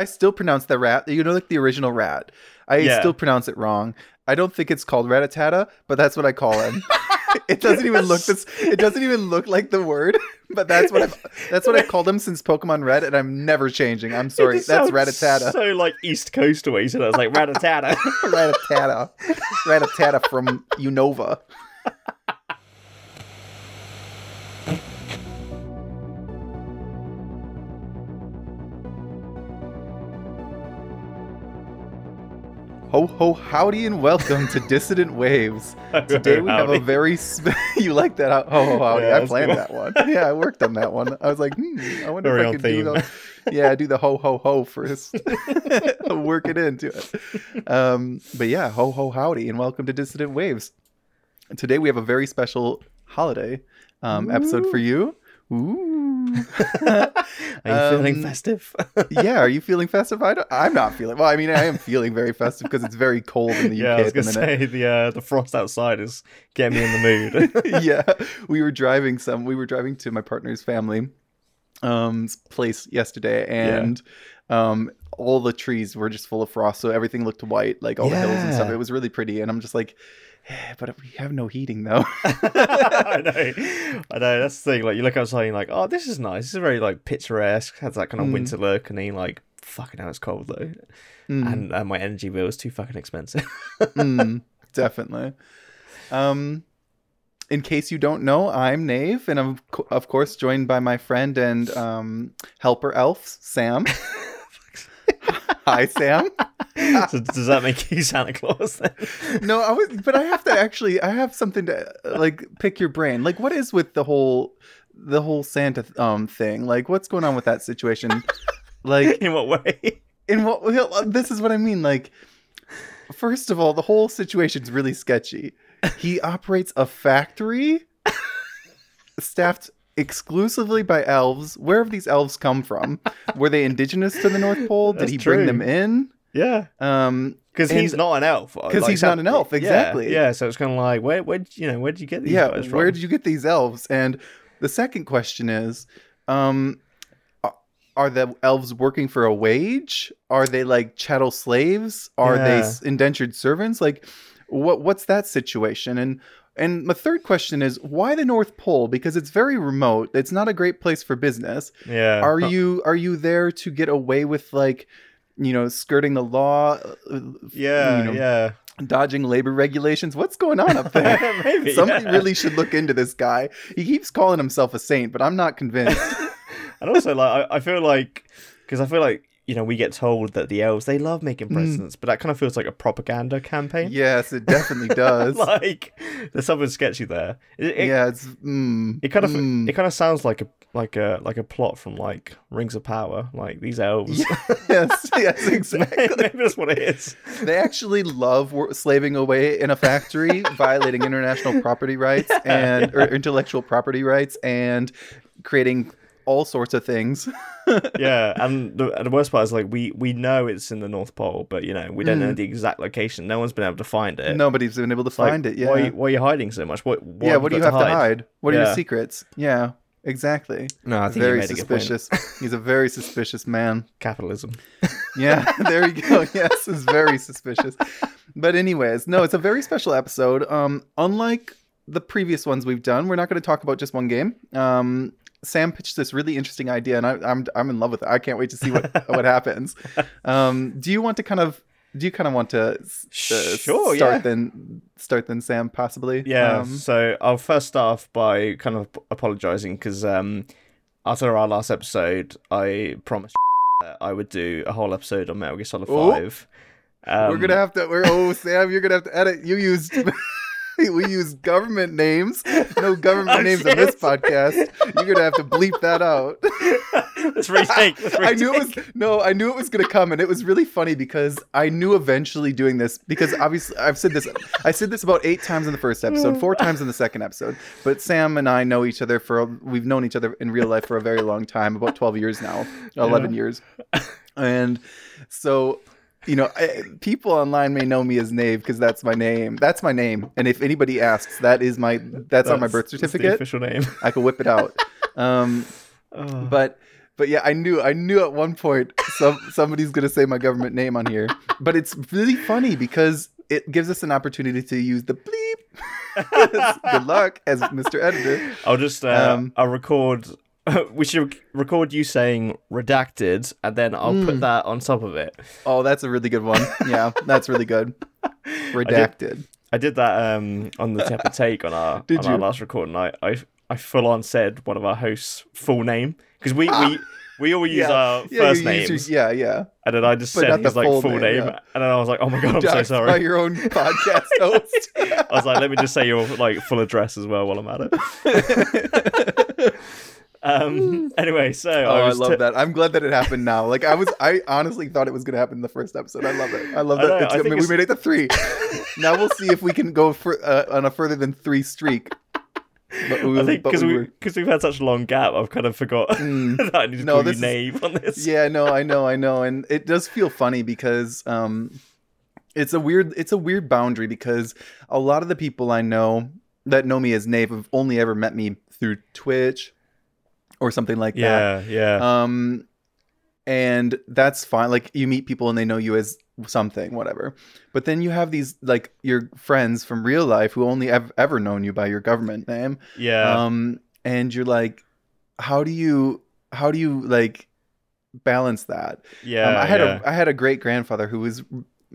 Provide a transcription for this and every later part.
I still pronounce the rat. You know, like the original rat. I Yeah. still pronounce it wrong. I don't think it's called Rattata, but that's what I call him. it doesn't even look this. It doesn't even look like the word, but that's what I've, that's what I've called him since Pokemon Red, and I'm never changing. I'm sorry. That's Rattata. So like East Coast way. So I was like Ratatata. Rattata. Rattata from Unova. Ho ho howdy and welcome to Dissident Waves. Today we have a very spe- you like that ho ho howdy. Yeah, I planned cool. that one. Yeah, I worked on that one. I was like, hmm, I wonder Very if I could do theme. the yeah, do the ho ho ho first. Work it into it. Um, but yeah, ho ho howdy and welcome to Dissident Waves. Today we have a very special holiday um, episode for you. Ooh. Are you feeling Um, festive? yeah, are you feeling festive? I don't, I'm not feeling. Well, I mean, I am feeling very festive because it's very cold in the yeah, UK I was gonna say the uh, the frost outside is getting me in the mood. yeah, we were driving some. We were driving to my partner's family um place yesterday, and um all the trees were just full of frost, so everything looked white, like all the hills and stuff. It was really pretty, and I'm just like, but we have no heating though. I know, I know. That's the thing. Like you look outside, and you're like, oh, this is nice. This is very like picturesque. Has that kind of Mm. winter look, and then like, fucking hell, it's cold though, Mm, and and my energy bill is too fucking expensive. mm, definitely. Um. In case you don't know, I'm Nave, and I'm of course joined by my friend and um, helper elf Sam. Hi, Sam. So does that make you Santa Claus then? no, I was, but I have to actually, I have something to like pick your brain. Like, what is with the whole, the whole Santa um thing? Like, what's going on with that situation? Like, In what way? in what? well, This is what I mean. Like, first of all, the whole situation's really sketchy. He operates a factory staffed exclusively by elves. Where have these elves come from? Were they indigenous to the North Pole? Did That's he bring true. them in? Yeah, Um, because he's not an elf. 'cause he's not an elf, exactly. Yeah, so it's kind of like, where, where, you know, where did you get these yeah guys from? where did you get these elves and the second question is um are the elves working for a wage are they like chattel slaves are they Yeah. s- indentured servants like what what's that situation and and my third question is why the north pole because it's very remote it's not a great place for business Yeah. are you are you there to get away with like you know skirting the law uh, Yeah, you know, yeah. dodging labor regulations what's going on up there Maybe Somebody yeah. really should look into this guy. He keeps calling himself a saint, but I'm not convinced. and also like I, I feel like because I feel like you know we get told that the elves they love making presents, but that kind of feels like a propaganda campaign. yes, it definitely does. like there's something sketchy there. It, it, yeah, it's mm, it kind of mm. it kind of sounds like a like a like a plot from like Rings of Power. Like these elves. yes, yes, exactly. Maybe that's what it is. They actually love slaving away in a factory, violating international property rights and or intellectual property rights, and creating all sorts of things. yeah, and the, the worst part is like we we know it's in the North Pole, but you know we don't know the exact location. No one's been able to find it. Nobody's been able to like, find it. Yeah, Why, why are you hiding so much? What? what yeah. What do you have to hide? What are your secrets? Yeah, exactly. No, I think very made a suspicious. He's a very suspicious man. Capitalism. Yeah, there you go. Yes, it's very suspicious. But anyways, no, it's a very special episode. Um, unlike the previous ones we've done, we're not going to talk about just one game. Um, Sam pitched this really interesting idea, and I, I'm I'm in love with it. I can't wait to see what what happens. Um, do you want to kind of do you kind of want to uh, Sure, start yeah. then start then Sam possibly? Yeah. Um, so I'll first start off by kind of apologizing because um, after our last episode, I promised that I would do a whole episode on Metal Gear Solid Oh. Five. Um, we're gonna have to. We're oh Sam, you're gonna have to edit. You used. we use government names. No government Oh, names on this podcast. You're gonna have to bleep that out. Let's retake. Let's retake. I knew it was no, I knew it was gonna come, and it was really funny because I knew eventually doing this because obviously I've said this. I said this about eight times in the first episode, four times in the second episode. But Sam and I know each other for we've known each other in real life for a very long time, about twelve years now, eleven years, and so. You know, I, people online may know me as Nave because that's my name. That's my name, and if anybody asks, that is my that's, on my birth that's certificate. official name. I could whip it out. Um, Oh. but but yeah, I knew I knew at one point some somebody's gonna say my government name on here. But it's really funny because it gives us an opportunity to use the bleep. Good luck as Mr. Editor. I'll just uh, Um, I'll record. we should record you saying redacted, and then I'll Mm. put that on top of it. Oh, that's a really good one. Yeah, that's really good. Redacted. I did that um, on the Tepper Take on our Did on our you? last recording. I, I I full on said one of our hosts' full name because we, we we all use our Yeah, first names, your- yeah, yeah. and then I just but said his like full full, name, name, yeah. and then I was like, oh my god, I'm so Doxed by sorry. your own podcast host. I was like, let me just say your like full address as well while I'm at it. Um. Anyway, so Oh, I I, love t- that. I'm glad that it happened now. Like I was, I honestly thought it was gonna happen in the first episode. I love it. I love I that. know, It's- I I think mean, we made it to three. now we'll see if we can go for uh, on a further than three streak. But we, I think because we we were- because we've had such a long gap, I've kind of forgot Mm. that I need to No, call this you is- Nave on this. yeah, no, I know, I know, and it does feel funny because um, it's a weird, it's a weird boundary because a lot of the people I know that know me as Nave have only ever met me through Twitch or something like that. yeah, yeah. um and that's fine like you meet people and they know you as something whatever but then you have these like your friends from real life who only have ever known you by your government name yeah. um and you're like how do you how do you like balance that yeah. um, i had yeah. a i had a great grandfather who was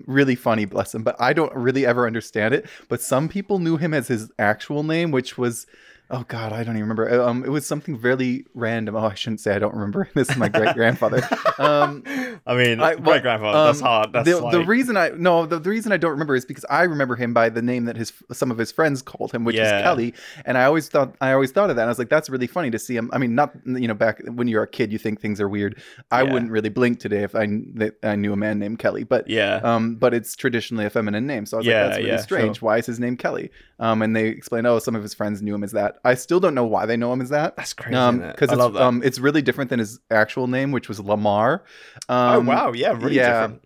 really funny bless him but i don't really ever understand it but some people knew him as his actual name which was oh god i don't even remember um it was something very random oh i shouldn't say i don't remember this is my great grandfather um I mean, well, great grandfather. that's um, hard. That's the, like, the reason I no the, the reason I don't remember is because I remember him by the name that his some of his friends called him, which Yeah. is Kelly, and I always thought I always thought of that. And I was like, that's really funny to see him. I mean, not you know back when you're a kid, you think things are weird. I Yeah. wouldn't really blink today if I that I knew a man named Kelly, but yeah. um, but it's traditionally a feminine name, so I was Yeah, like, that's really strange. sure. Why is his name Kelly? Um, and they explained, oh, some of his friends knew him as that. I still don't know why they know him as that. that's crazy. Um, because I it's love that. um, it's really different than his actual name, which was Lamar. oh Um, wow, yeah, really yeah. different.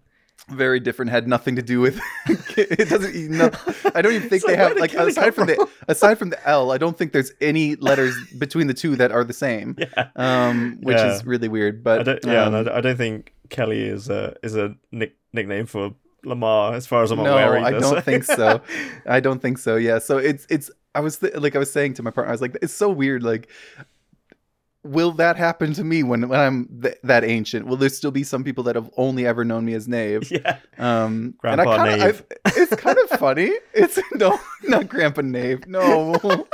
very different had nothing to do with it doesn't you know, i don't even think they have like aside come from the aside from the l i don't think there's any letters between the two that are the same Yeah. um which Yeah. is really weird I but don't, yeah, um, and I, I don't think Kelly is a is a nick, nickname for Lamar, as far as I'm no aware. i don't so- think so i don't think so yeah so it's it's i was th- like i was saying to my partner i was like it's so weird like will that happen to me when, when i'm th- that ancient will there still be some people that have only ever known me as Nave? yeah, Um, Grandpa and I kinda, Nave. I, it's kind of funny. It's no, not Grandpa Nave. No. so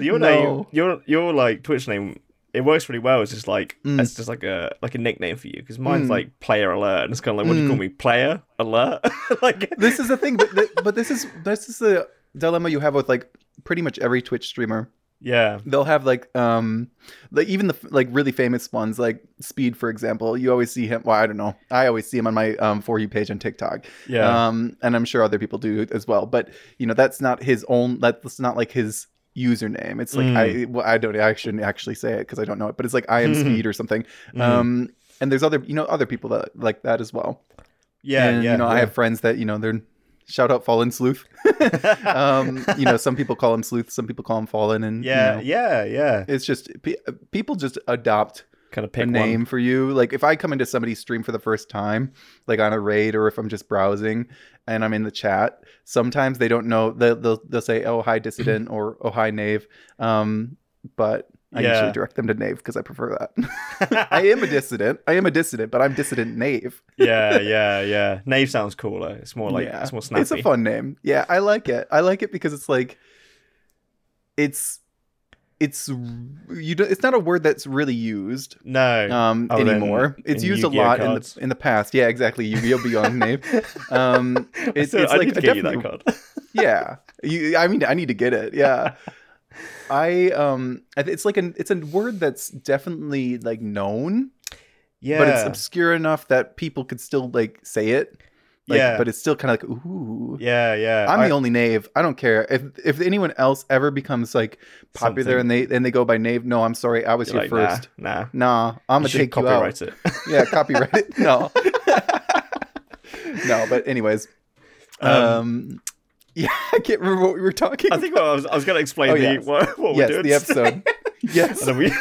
your No. name, your your like Twitch name, it works really well. It's just like Mm. it's just like a like a nickname for you because mine's Mm. like Player Alert, and it's kind of like what do you Mm. call me, Player Alert? like this is the thing, but, th- but this is this is the dilemma you have with like pretty much every Twitch streamer. yeah, They'll have like um like even the like really famous ones like Speed for example. You always see him. Well, I don't know. I always see him on my um for you page on TikTok. yeah, Um, and I'm sure other people do as well. But you know, that's not his own. That's not like his username. It's like Mm. I. Well, I don't. I shouldn't actually say it because I don't know it. But it's like I am Speed or something. Mhm. Um, and there's other, you know, other people that like that as well. yeah, and, yeah. You know, I have friends that you know they're shout out Fallen Sleuth. um, you know, some people call him Sleuth, some people call him Fallen, and you yeah, know, yeah, yeah. it's just pe- people just adopt Kind of a pick name one. for you. Like if I come into somebody's stream for the first time, like on a raid, or if I'm just browsing and I'm in the chat, sometimes they don't know. They'll they'll, they'll say, "Oh hi dissident" or "Oh hi knave," um, but I Yeah. usually direct them to knave because I prefer that. I am a dissident. I am a dissident, but I'm dissident knave. yeah, yeah, yeah. Nave sounds cooler. It's more like Yeah. it's more snappy. It's a fun name. Yeah, I like it. I like it because it's like, it's. It's you. Do, it's not a word that's really used no. um, than anymore. It's in used a Yu-Gi-Oh lot in the in the past. Yeah, exactly. Yu-Gi-Oh Beyond name. Um, it's, So it's I like need to a get you that card. yeah. You, I mean, I need to get it. Yeah. I um, it's like an it's a word that's definitely like known, yeah, but it's obscure enough that people could still like say it. Like, Yeah. But it's still kind of like ooh. yeah, yeah. I'm I- the only knave. I don't care if if anyone else ever becomes like popular Something. and they and they go by knave. No, I'm sorry, I was You're here like, first. Nah, nah. Nah, I'm You gonna take you out. copyright it. yeah, copyright it. No. no, but anyways. Um, Um, yeah, I can't remember what we were talking I think I was I was gonna explain Oh, the yes. what, what yes, we're doing. the episode. yes. And we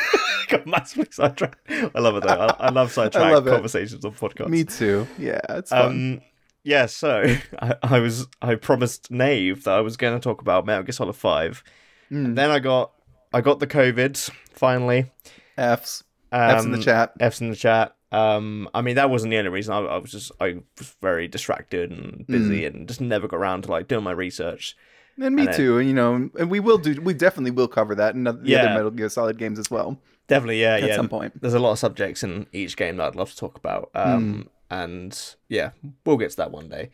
got massively sidetracked. I love it though. I, I love sidetrack love conversations on podcasts. Me too. Yeah, it's fun. Um, yeah, so I, I was I promised Nave that I was going to talk about Metal Gear Solid Five. Mm. Then I got I got the COVID finally. F's. Um, F's in the chat. F's in the chat. Um, I mean that wasn't the only reason. I, I was just I was very distracted and busy and just never got around to like doing my research. And me and it- too. And you know, and we will do. We definitely will cover that in the other Metal Gear Solid games as well Definitely, yeah, at yeah. some point. There's a lot of subjects in each game that I'd love to talk about. Um, and yeah, we'll get to that one day.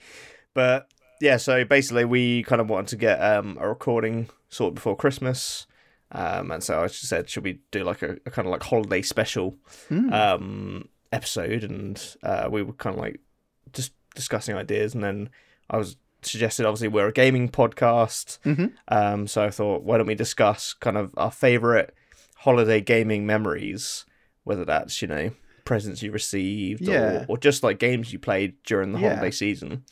But yeah, so basically we kind of wanted to get um a recording sorted before Christmas. Um, and so I said, should we do like a, a kind of like holiday special Hmm. um episode? And uh, we were kind of like just discussing ideas, and then I was suggested obviously we're a gaming podcast. Mhm. Um, so I thought, why don't we discuss kind of our favorite holiday gaming memories, whether that's you know presents you received Yeah. or, or just like games you played during the Yeah. holiday season.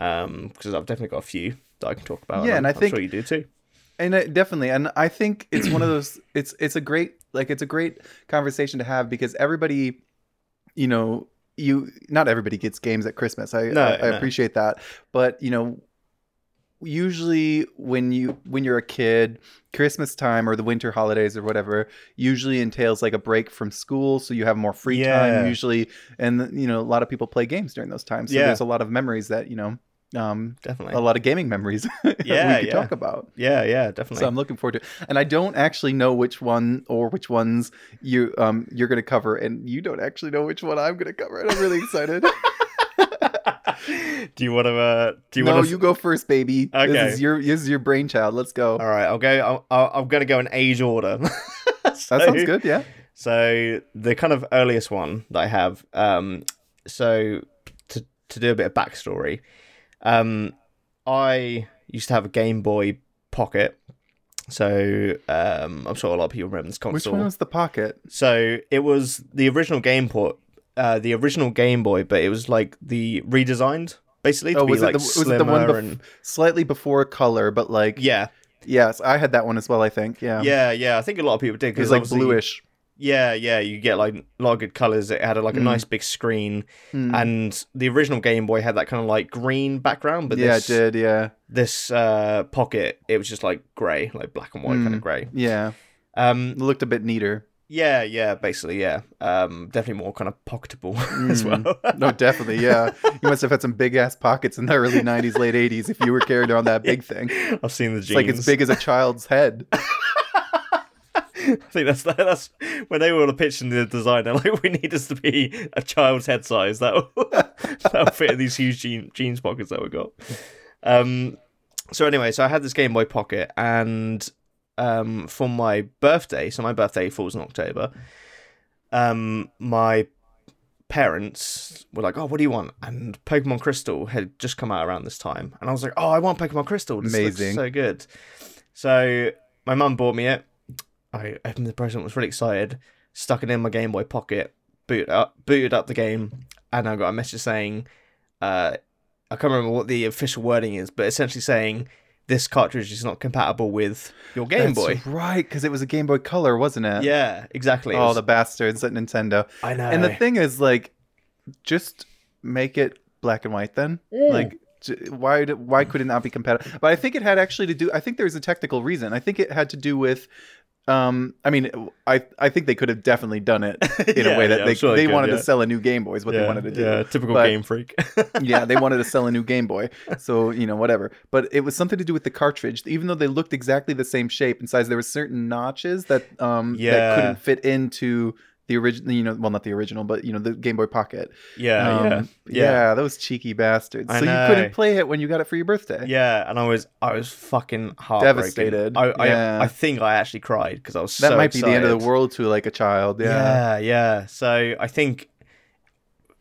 Um, because I've definitely got a few that I can talk about. Yeah, I'm- and I I'm think- sure you do too. and it, definitely and i think it's one of those it's it's a great like it's a great conversation to have because everybody you know you not everybody gets games at christmas i No, I, I no. appreciate that but you know usually when you when you're a kid christmas time or the winter holidays or whatever usually entails like a break from school so you have more free Yeah. time usually and you know a lot of people play games during those times so Yeah. there's a lot of memories that you know um Definitely. a lot of gaming memories Yeah, we could yeah. talk about yeah, yeah, definitely. so I'm looking forward to it. And I don't actually know which one or which ones you um you're gonna cover, and you don't actually know which one I'm gonna cover, and I'm really excited. do you want to? Uh, do you no, want to? you go first, baby. Okay. This is your this is your brainchild. Let's go. All right, I'll go. I'll, I'm going to go in age order. That sounds good. Yeah. So the kind of earliest one that I have. Um, so to to do a bit of backstory, um, I used to have a Game Boy Pocket. So um, I'm sure a lot of people remember this console. Which one was the pocket? So it was the original Game Port, uh, the original Game Boy, but it was like the redesigned basically to Oh, be was it like the- was it the one bef- and Slightly before color, but like yeah, yes, I had that one as well. I think. Yeah. yeah, yeah. I think a lot of people did It was because like bluish. Yeah, yeah. You get like a lot of good colors. It had like a Mm. nice big screen, Hmm. and the original Game Boy had that kind of like green background, but yeah, this it did. Yeah. this uh, pocket it was just like grey, like black and white kind Mm. of grey. Yeah. Um, It looked a bit neater. Yeah, yeah. Basically, yeah. Um, definitely more kind of pocketable as Mm. well. No, definitely. Yeah. You must have had some big ass pockets in the early '90s, late '80s if you were carrying around that big thing. I've seen the jeans. It's like as big as a child's head. I think that's that's when they were all pitching the design. They're like, we need this to be a child's head size. That that'll fit in these huge jean, jeans pockets that we got. Um. So anyway, so I had this Game Boy Pocket, and um, for my birthday, so my birthday falls in October. Um, my parents were like, "Oh, what do you want?" And Pokemon Crystal had just come out around this time, and I was like, "Oh, I want Pokemon Crystal. This looks Amazing. so good." So my mum bought me it. I opened the present, was really excited, stuck it in my Game Boy Pocket, booted up, booted up the game, and I got a message saying, uh, I can't remember what the official wording is, but essentially saying this cartridge is not compatible with your Game That's Boy. right? Because it was a Game Boy Color, wasn't it? Yeah, exactly. It Oh, was- the bastards at Nintendo. I know. And the thing is, like, just make it black and white. Then, Mm. like, why why could it not be compatible? But I think it had actually to do. I think there's a technical reason. I think it had to do with. Um, I mean, I I think they could have definitely done it in Yeah, a way that yeah, they sure they they could, wanted yeah. to sell a new Game Boy is what they wanted to do. Yeah, typical But- game freak. yeah, they wanted to sell a new Game Boy. So, you know, whatever. But it was something to do with the cartridge. Even though they looked exactly the same shape and size, there were certain notches that um that couldn't fit into the original, you know, well not the original, but you know, the Game Boy Pocket. yeah, Um, yeah, yeah. yeah, those cheeky bastards. I so you couldn't play it when you got it for your birthday. yeah. And I was, I was fucking. Devastated. I, Yeah. I, I think I actually cried because I was That so might be the end of the world to like a child. Yeah. yeah, yeah. So I think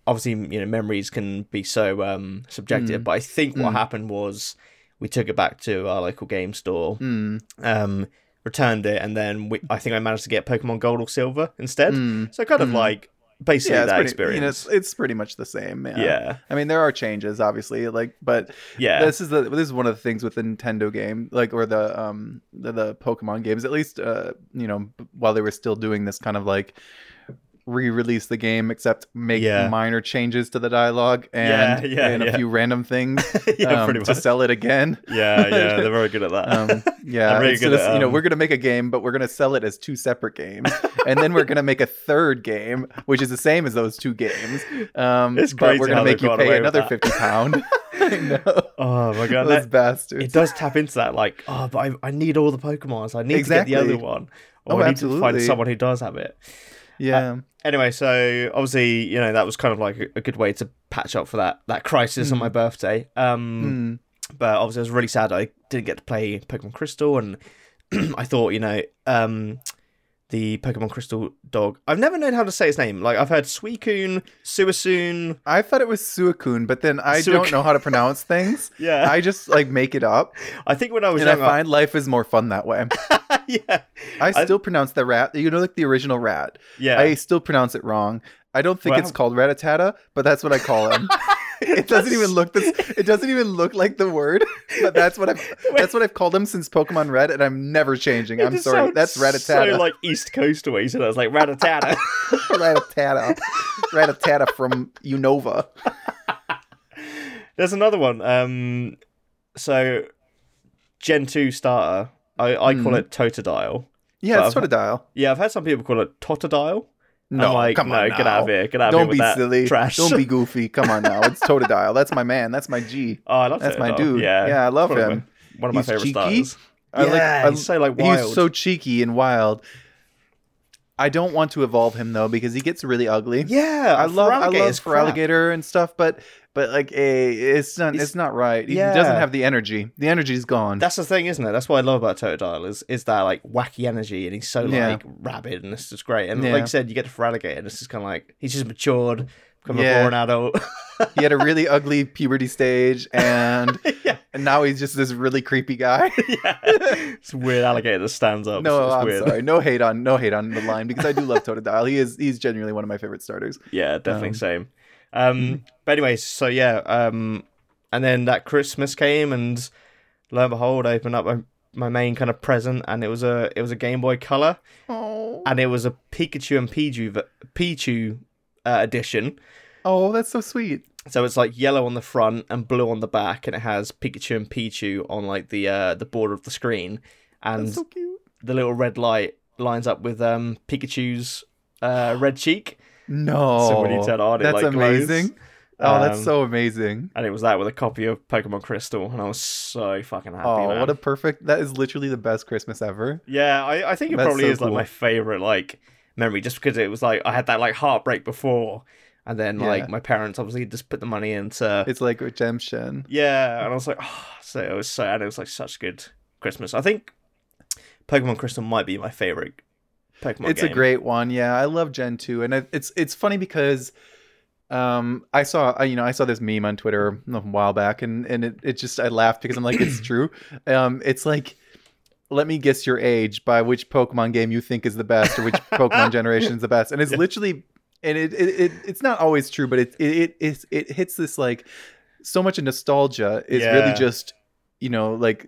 obviously you know memories can be so um subjective, Mm. but I think what Mm. happened was we took it back to our local game store, Hmm. um, returned it, and then we, I think I managed to get Pokemon Gold or Silver instead. Mm. So kind of Mm. like basically yeah, it's that pretty, experience. You know, it's, it's pretty much the same. Yeah. yeah, I mean, there are changes, obviously, like, but yeah, this is the this is one of the things with the Nintendo game, like, or the um the, the Pokemon games. At least, uh, you know, while they were still doing this kind of like re-release the game, except make Yeah. minor changes to the dialogue and Yeah, yeah, and a few random things um, to sell it again. Yeah, yeah, they're very good at that. Um, yeah, really instead good of- at, you know, um, we're gonna make a game, but we're gonna sell it as two separate games, and then we're gonna make a third game, which is the same as those two games. Um, It's but crazy we're gonna make you pay another fifty pound. I know oh my god, those that, bastards. it does tap into that. Like, oh, but I, I need all the Pokemons. I need Exactly. to get the other one, or Oh, I need to find someone who does have it. Yeah, Anyway, so obviously, you know, that was kind of like a, a good way to patch up for that that crisis on Mm. my birthday. Um, Mm. but obviously, I was really sad I didn't get to play Pokemon Crystal, and I thought, you know, um, the Pokemon Crystal dog. I've never known how to say its name. Like I've heard Suicune, Suicune. I thought it was Suicune, but then I Suic- don't know how to pronounce things. Yeah, I, I just like make it up, I think when I was and I find life is more fun that way. yeah, I I- still pronounce the rat, you know, like the original rat. yeah. I still pronounce it wrong. I don't think it's called ratatata, but that's what I call him. it doesn't even look this. It doesn't even look like the word, but that's what I've. That's what I've called him since Pokemon Red, and I'm never changing. I'm sorry. That's ratatata. So like East Coast away, so i was like ratatata. ratatata. ratatata from Unova. There's another one. Um, so Gen two starter. I, I call Mhm. it Totodile. Yeah, it's I've- Totodile. Yeah, I've had some people call it Totodile. No, I'm like, come no, on. get out of here, get out of Don't here with be that silly. trash. Don't be goofy. Come on now. It's Totodile. That's my man. That's my G. Oh, I love that. That's my Totodile. dude. Yeah, Yeah, I love One of him. my- One of my He's favorite cheeky. starters. I like- yeah, I- he's so like wild. He's so cheeky and wild. I don't want to evolve him though because he gets really ugly. yeah, I love I love for for alligator and stuff, but but like a it's not He's- it's not right. He Yeah. doesn't have the energy. The energy's gone. That's the thing, isn't it? That's what I love about Totodile is is that like wacky energy, and he's so Yeah. like rabid, and this is great. And Yeah. like you said, you get to Feraligatr, and this is kind of like he's just matured, Yeah. a born adult. he had a really ugly puberty stage, and yeah, and now he's just this really creepy guy. yeah. It's weird alligator that stands up. no, it's I'm weird. sorry. No hate on no hate on the line because I do love Totodile. He is he's genuinely one of my favorite starters. Yeah, definitely Um, same. Um, but anyways, so yeah, um, and then that Christmas came, and lo and behold, I opened up my, my main kind of present, and it was a it was a Game Boy Color, Oh, and it was a Pikachu and Pichu v- Pichu uh, edition. oh, that's so sweet. So it's like yellow on the front and blue on the back, and it has Pikachu and Pichu on like the uh, the border of the screen, and That's so cute. the little red light lines up with um Pikachu's uh, red cheek. No, So when you turn on, it, that's like, glows. amazing. Oh, that's Um, so amazing. and it was that with a copy of Pokemon Crystal, and I was so fucking happy. Oh, man. what a perfect! That is literally the best Christmas ever. yeah! I, I think it That's probably so is like my favorite like memory, just because it was like I had that like heartbreak before, and then Yeah. like my parents obviously just put the money into It's like redemption. yeah, and I was like, oh, so it was so and it was like such good Christmas. I think Pokemon Crystal might be my favorite Pokemon. it's a great one. Yeah, I love Gen two, and it's it's funny because um I saw I, you know I saw this meme on Twitter a while back, and and it, it just I laughed because I'm like it's true. Um, it's like. Let me guess your age by which Pokemon game you think is the best or which Pokemon generation is the best. And it's Yeah. literally and it, it, it it's not always true, but it it it, it, it hits this like so much of nostalgia is Yeah. really just you know like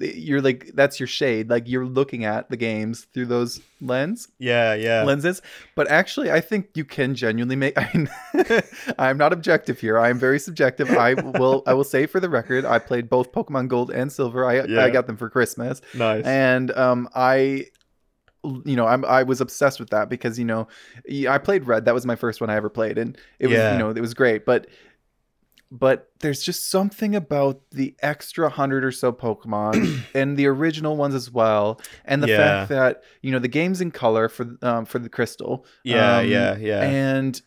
you're like that's your shade like you're looking at the games through those lens Yeah, yeah. lenses but actually i think you can genuinely make I mean, i'm not objective here i am very subjective i will i will say for the record i played both pokemon gold and silver i Yeah. i got them for christmas nice. and um i you know I'm, i was obsessed with that because you know I played red that was my first one i ever played and it was Yeah. you know it was great but but there's just something about the extra hundred or so pokemon and the original ones as well and the Yeah. fact that you know the game's in color for um, for the crystal yeah, um, yeah, yeah. and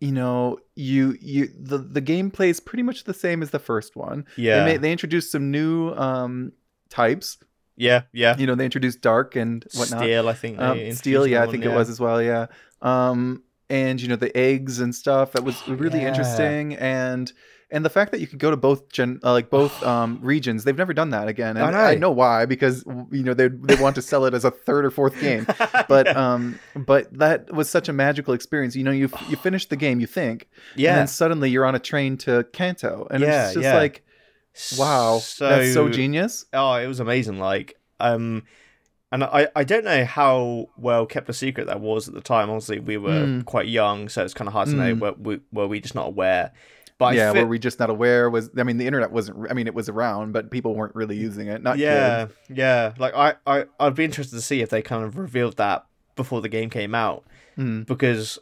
you know you you the the gameplay is pretty much the same as the first one yeah. they, they introduced some new um types yeah, yeah. you know they introduced dark and whatnot Steel, I think. um, steel yeah i think one, it was as well yeah um and you know the eggs and stuff that was Oh, really yeah. interesting and and the fact that you could go to both gen uh, like both um regions they've never done that again and I I know. why because you know they they want to sell it as a third or fourth game but um but that was such a magical experience you know you you finish the game you think and yeah, then suddenly you're on a train to Kanto and Yeah, it's just yeah. like wow that's so genius Oh, it was amazing. Like, um, and I, I don't know how well kept a secret that was at the time. Obviously, we were Mm. quite young, so it's kind of hard to know. Mm. Were, we, were we just not aware? But yeah fe- were we just not aware was i mean the internet wasn't i mean it was around but people weren't really using it not yeah, kids. yeah. Like, I, I, I'd be interested to see if they kind of revealed that before the game came out, Mm. because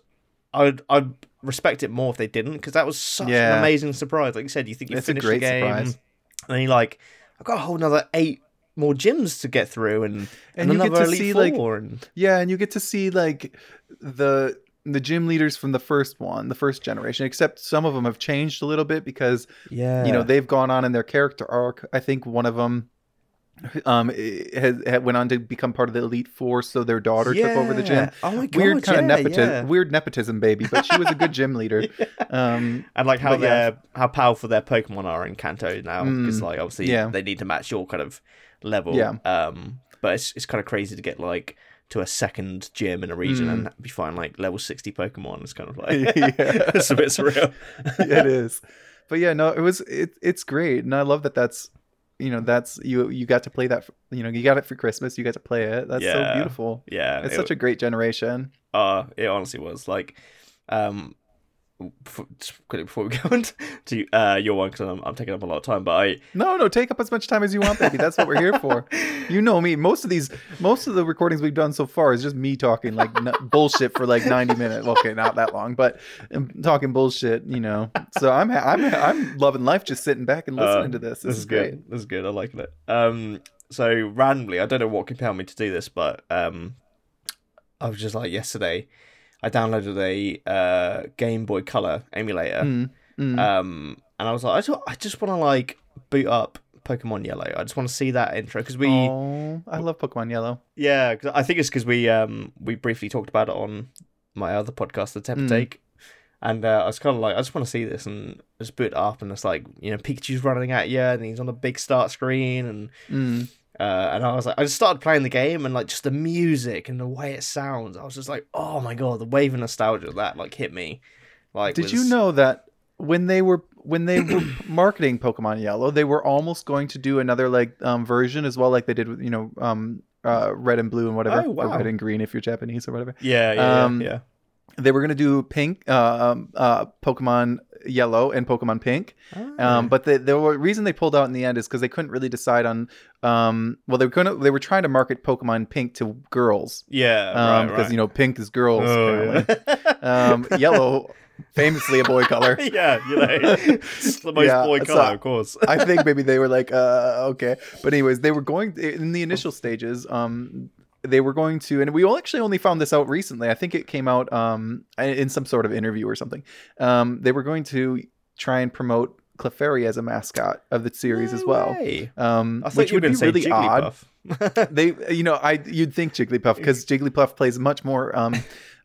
I'd, I'd respect it more if they didn't, because that was such an amazing surprise. Like you said, you think you It's a finished great the game, surprise. and then you're like, I've got a whole another eight more gyms to get through, and And and, you get to Elite see, Four, like, and Yeah, and you get to see like the the gym leaders from the first one, the first generation. Except some of them have changed a little bit because yeah, you know they've gone on in their character arc. I think one of them um has, had went on to become part of the elite four, so their daughter took over the gym. Oh my god, Weird kind yeah, of nepotism, yeah. weird nepotism baby, but she was a good gym leader. Um, And like how But yeah. how powerful their Pokemon are in Kanto now, because Mm, like obviously yeah. they need to match your kind of level. Yeah. Um, but it's it's kind of crazy to get like to a second gym in a region Mm. and be find like level sixty Pokemon. It's kind of like Yeah. it's a bit surreal. it is but yeah no it was it, it's great and i love that that's you know that's you you got to play that for, you know you got it for christmas you got to play it that's Yeah. so beautiful Yeah, it's it, such a great generation uh, it honestly was like, um. Just quickly before we go on to uh, your one because I'm, I'm taking up a lot of time, but I no no take up as much time as you want baby. That's what we're here for. You know me. Most of these most of the recordings we've done so far is just me talking like n- bullshit for like 90 minutes. Okay not that long but I'm talking bullshit you know. So i'm i'm i'm loving life just sitting back and listening Uh, to this. This, is good. great. This is good. I like it. Um, so randomly, I don't know what compelled me to do this, but um, I was just like yesterday, I downloaded a uh Game Boy Color emulator. Mm, mm. Um, and I was like, I just, I just want to like boot up Pokemon Yellow. I just want to see that intro because we, oh i love pokemon yellow yeah, 'cause I think it's because we um we briefly talked about it on my other podcast, the Temper Mm. Take. And uh, I was kind of like, I just want to see this, and just boot it up, and it's like, you know, Pikachu's running at you, and he's on a big start screen, and Mm. Uh, and I was like, I just started playing the game, and like just the music and the way it sounds, I was just like, oh my god, the wave of nostalgia that like hit me. Like, Did was- you know that when they were when they were marketing Pokemon Yellow, they were almost going to do another like um, version as well, like they did with you know um, uh, Red and Blue and whatever, Oh, wow. Red and Green if you're Japanese or whatever. Yeah, yeah, Um, yeah, They were going to do Pink, uh, um, uh, Pokemon Yellow and Pokemon Pink, yeah. um, but the the reason they pulled out in the end is because they couldn't really decide on. Um, well, they were gonna they were trying to market Pokemon Pink to girls yeah, um, right, because right. you know Pink is girls. Oh, apparently. um, yellow, famously a boy color. yeah, you know, it's the most Yeah, boy so color, of course. I think maybe they were like, uh, okay. But anyways, they were going in the initial stages. They were going to, and we actually only found this out recently. I think it came out um in some sort of interview or something. Um, they were going to try and promote Clefairy as a mascot of the series as well. Um, which would be going to say really odd. They, you know, I you'd think Jigglypuff because Jigglypuff plays a much more um,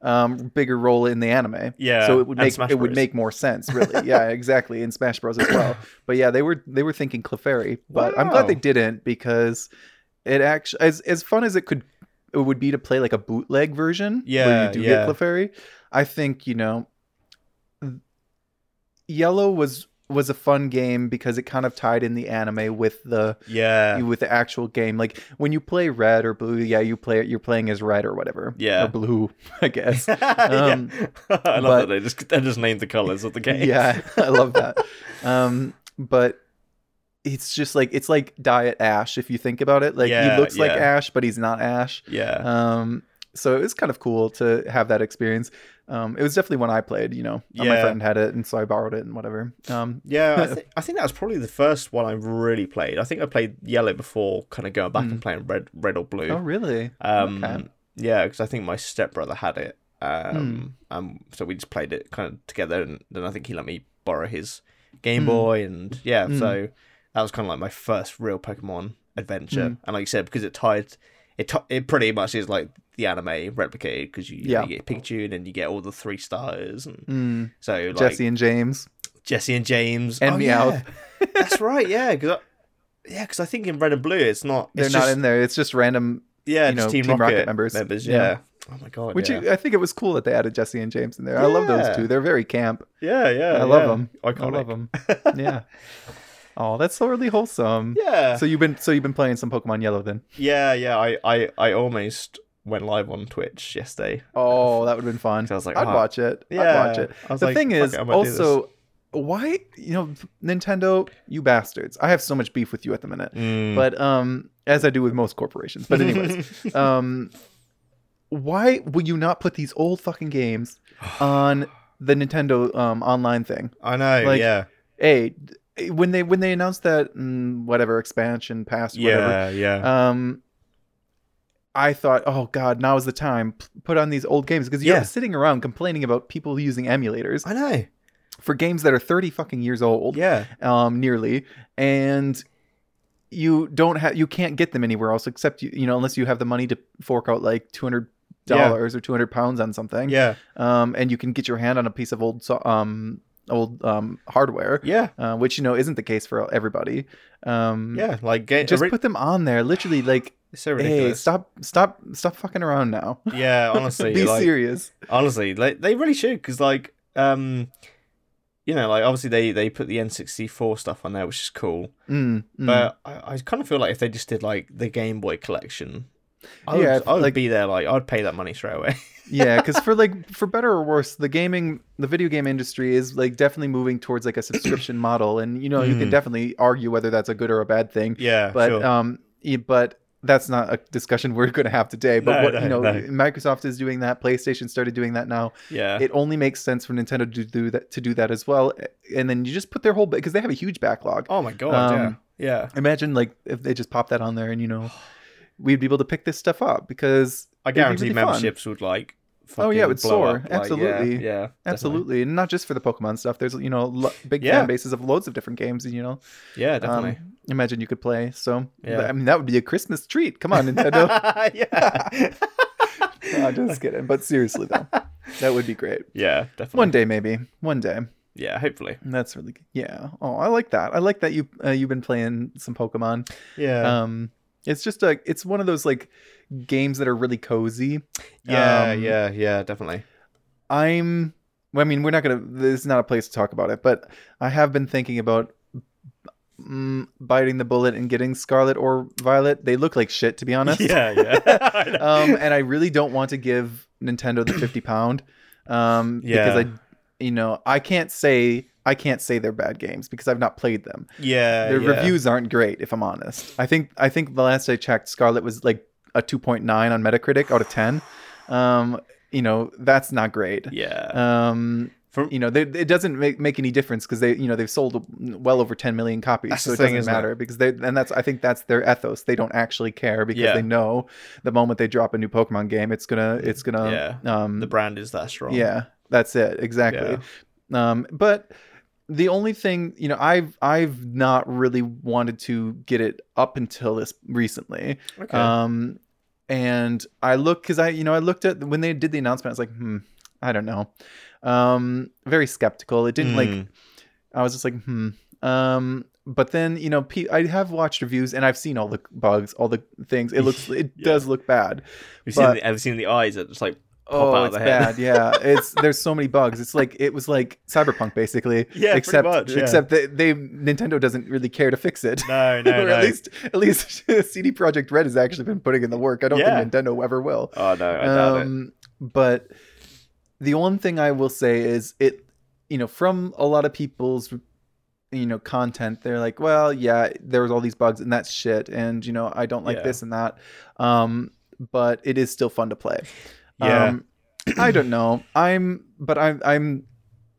um, bigger role in the anime. Yeah, so it would make it would make more sense, really. yeah, exactly. In Smash Bros as well. But yeah, they were they were thinking Clefairy, but I'm glad they didn't because it actually as as fun as it could it would be to play like a bootleg version yeah, where you do yeah. get Clefairy. I think you know, Yellow was was a fun game because it kind of tied in the anime with the yeah, with the actual game. Like when you play red or blue, yeah, you play it. You're playing as red or whatever. Yeah. or blue, I guess. Um, I love but- that they just they just named the colors of the game. yeah, I love that. Um, but it's just like it's like Diet Ash if you think about it. Like Yeah, he looks like. Ash, but he's not Ash. yeah, Um, so it was kind of cool to have that experience. Um, it was definitely one I played. You know, Uh, my friend had it, and so I borrowed it and whatever. Um, yeah. I, th- I think that was probably the first one I really played. I think I played yellow before, kind of going back and playing red, red or blue. oh really? Um, okay. yeah, because I think my stepbrother had it. Um, um, so we just played it kind of together, and then I think he let me borrow his Game Mm. Boy, and yeah, Mm. so that was kind of like my first real Pokemon adventure. Mm. And like you said, because it tied it to- it pretty much is like the anime replicated because you, Yeah. you get Pikachu and then you get all the three stars and Mm, so like Jessie and James Jessie and James and oh, Meowth. yeah. That's right, yeah, because yeah, because I think in Red and Blue it's not. They're it's not just, in there. It's just random. Yeah, you know, Team, Team Rocket, Rocket members. members. Yeah. Yeah. Oh my god. Which yeah. you, I think it was cool that they added Jessie and James in there. I love those two. They're very camp. yeah, yeah. I love yeah. them. Iconic. I love them. Yeah. Oh, that's so really wholesome. Yeah. So you've been so you've been playing some Pokemon Yellow then? yeah, yeah. I, I, I almost went live on Twitch yesterday. Oh, that would have been fun. So I was like, I'd oh, watch it. Yeah. I'd watch it. The like, thing is, it, I might do this. also, why you know Nintendo, you bastards. I have so much beef with you at the minute, Mm. but um, as I do with most corporations. But anyways, um, why will you not put these old fucking games on the Nintendo um online thing? I know. like, yeah. Hey, when they when they announced that mm, whatever expansion pass, whatever, Yeah. Yeah. um i thought oh god now is the time P- put on these old games because you're Yeah. sitting around complaining about people using emulators I know. for games that are 30 fucking years old Yeah. um nearly and you don't have you can't get them anywhere else except you you know unless you have the money to fork out like 200 dollars or 200 pounds on something Yeah. um and you can get your hand on a piece of old so- um old um hardware Yeah. uh, which you know isn't the case for everybody um Yeah. Like ga- just ori- put them on there literally like so hey stop stop stop fucking around now Yeah. Honestly. be like, serious honestly like they really should because like um you know like obviously they they put the n64 stuff on there which is cool mm, mm. but I, I kind of feel like if they just did like the game boy collection I would, Yeah, I would like- be there like i'd pay that money straight away. Yeah because for like for better or worse the gaming the video game industry is like definitely moving towards like a subscription model and you know you can Mm. definitely argue whether that's a good or a bad thing. Yeah but sure. um but that's not a discussion we're going to have today. But No, what no, you know no. microsoft is doing that. Playstation started doing that now. Yeah. It only makes sense for nintendo to do that to do that as well. And then you just put their whole because they have a huge backlog. Oh my god um, yeah. yeah imagine like if they just pop that on there and you know we'd be able to pick this stuff up because i guarantee really fun. memberships would like Oh, yeah, it would soar. up, like, yeah, Absolutely. yeah definitely. absolutely. And not just for the pokemon stuff. There's you know lo- big Yeah. fan bases of loads of different games you know? Yeah definitely. Um, imagine you could play so Yeah. i mean that would be a christmas treat. Come on nintendo. Yeah. No, just kidding. But seriously though that would be great. Yeah definitely. One day maybe. One day. Yeah hopefully. That's really yeah. Oh i like that. I like that you uh, you've been playing some pokemon. Yeah. Um it's just a it's one of those like games that are really cozy yeah um, yeah yeah definitely I'm. Well, I mean, we're not gonna. This is not a place to talk about it, but I have been thinking about mm, biting the bullet and getting Scarlet or Violet. They look like shit, to be honest. yeah yeah um, and I really don't want to give Nintendo the fifty pound. Um, Yeah. because I, you know, I can't say I can't say they're bad games because I've not played them. yeah Their yeah. reviews aren't great, if I'm honest. I think I think the last I checked, Scarlet was like a two point nine on Metacritic out of ten. Um, you know, that's not great. yeah Um, From- you know, they, it doesn't make, make any difference because they, you know, they've sold well over 10 million copies, so it thing, doesn't isn't it? matter because they, and that's, I think that's their ethos. They don't actually care because Yeah. they know the moment they drop a new Pokemon game, it's gonna, it's gonna, Yeah. um, the brand is that strong yeah, that's it exactly. Um, but the only thing, you know, I've, I've not really wanted to get it up until this recently. okay Um, and I look because I, you know, I looked at when they did the announcement. I was like, hmm, I don't know. Um, very skeptical. It didn't like. Mm. I was just like, hmm. Um, but then you know, I have watched reviews and I've seen all the bugs, all the things. It looks, it Yeah. does look bad. You but- seen the, have seen the eyes that just like oh, it's of the head? bad. Yeah, it's there's so many bugs. It's like it was like Cyberpunk basically. Yeah, except much, yeah. except that they Nintendo doesn't really care to fix it. No, no, or no. at least at least CD Projekt Red has actually been putting in the work. I don't Yeah. think Nintendo ever will. oh no, I doubt it. Um, but the one thing I will say is it, you know, from a lot of people's, you know, content, they're like, well, yeah, there was all these bugs and that's shit, and you know, I don't like Yeah. this and that. Um, but it is still fun to play. Yeah. Um, I don't know. I'm, but I'm, I'm.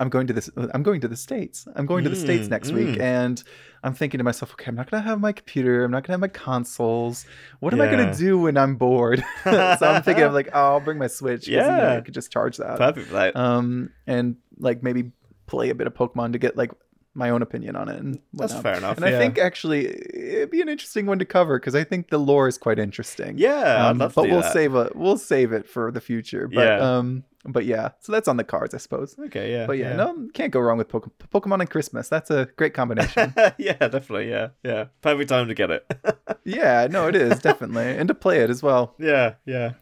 I'm going to this. I'm going to the states. I'm going to the states Mm, next mm. week, and I'm thinking to myself, okay, I'm not gonna have my computer. I'm not gonna have my consoles. What am I gonna do when I'm bored? so I'm thinking, I'm like, oh, I'll bring my Switch. 'cause, you know, Yeah. I could just charge that. Perfect. Um, and like maybe play a bit of Pokemon to get like my own opinion on it. And That's fair enough. And I think actually it'd be an interesting one to cover because I think the lore is quite interesting. yeah, I'd Um, love to but we'll that. save a we'll save it for the future. But Yeah. um, but yeah, so that's on the cards, I suppose. Okay, yeah. But yeah, no, can't go wrong with Poke- Pokemon and Christmas. That's a great combination. yeah, definitely. Yeah, yeah. Perfect time to get it. yeah, no, it is definitely, and to play it as well. yeah, yeah.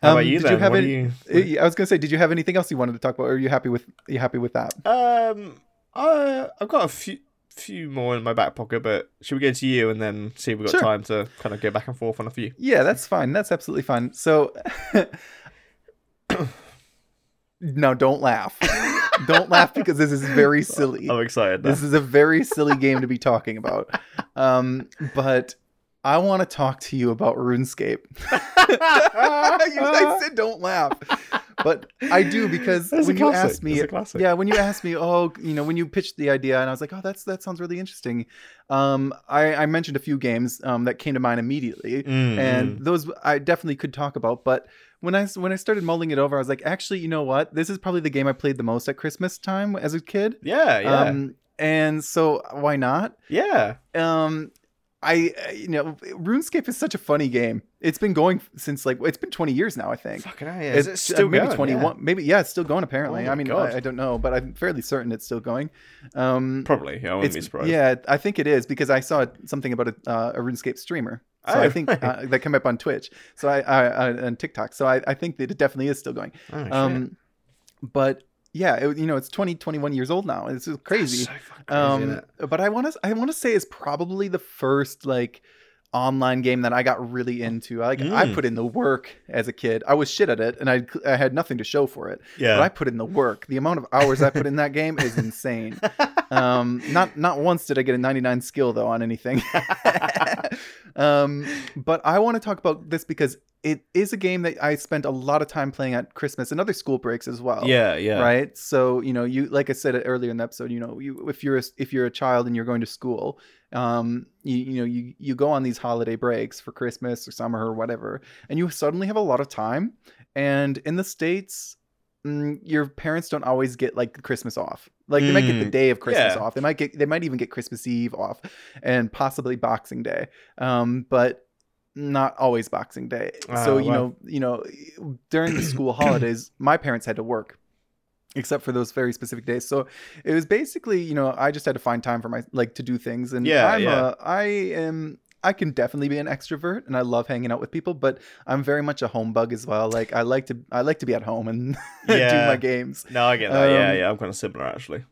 How about Um, you did then? you have What any- you- I was gonna say, did you have anything else you wanted to talk about? Or are you happy with? Are you happy with that? Um, I I've got a few few more in my back pocket, but should we go to you and then see if we've got Sure. time to kind of go back and forth on a few? Yeah, that's fine. That's absolutely fine. So, no, don't laugh. don't laugh because this is very silly. I'm excited. Now. This is a very silly game to be talking about. Um, but I want to talk to you about RuneScape. You- I said don't laugh, but I do because That's when you asked me, It's a classic. yeah, when you asked me, oh, you know, when you pitched the idea, and I was like, oh, that's that sounds really interesting. Um, I, I mentioned a few games um, that came to mind immediately, Mm, and those I definitely could talk about. But when I when I started mulling it over, I was like, actually, you know what? This is probably the game I played the most at Christmas time as a kid. yeah, yeah, Um, and so why not? yeah. Um, I uh, you know, RuneScape is such a funny game. It's been going since like it's been 20 years now, I think. Fucking hell, yeah. Is it It's, still uh, maybe going? 21 Yeah. maybe yeah it's still going apparently Oh i mean I, I don't know but i'm fairly certain it's still going um Probably. Yeah, I wouldn't be surprised. yeah i think it is because i saw something about a, uh, a runescape streamer so Oh, i think right. uh, that came up on twitch so i, I, I on tiktok so I, I think that it definitely is still going Oh, um but yeah it, you know it's 20 21 years old now. It's crazy so crazy, um but i want to i want to say it's probably the first like online game that i got really into. Like i Mm. put in the work as a kid. I was shit at it and i i had nothing to show for it. Yeah. but i put in the work. The amount of hours i put in that game is insane um not not once did i get a 99 skill though on anything. Um but i want to talk about this because it is a game that i spent a lot of time playing at christmas and other school breaks as well. Yeah, yeah. right? So you know you like i said earlier in the episode you know you if you're a, if you're a child and you're going to school um you, you know you you go on these holiday breaks for christmas or summer or whatever and you suddenly have a lot of time. And in the states mm, your parents don't always get like christmas off like they might get the Mm, day of christmas yeah. off they might get they might even get christmas eve off and possibly boxing day um but not always boxing day so Oh, you wow. know you know during the school holidays my parents had to work except for those very specific days so it was basically you know i just had to find time for my like to do things and Yeah, i'm yeah. a i am i can definitely be an extrovert and i love hanging out with people but i'm very much a home bug as well like i like to i like to be at home and do my games No, I get that. yeah, Um, yeah. I'm kind of similar actually.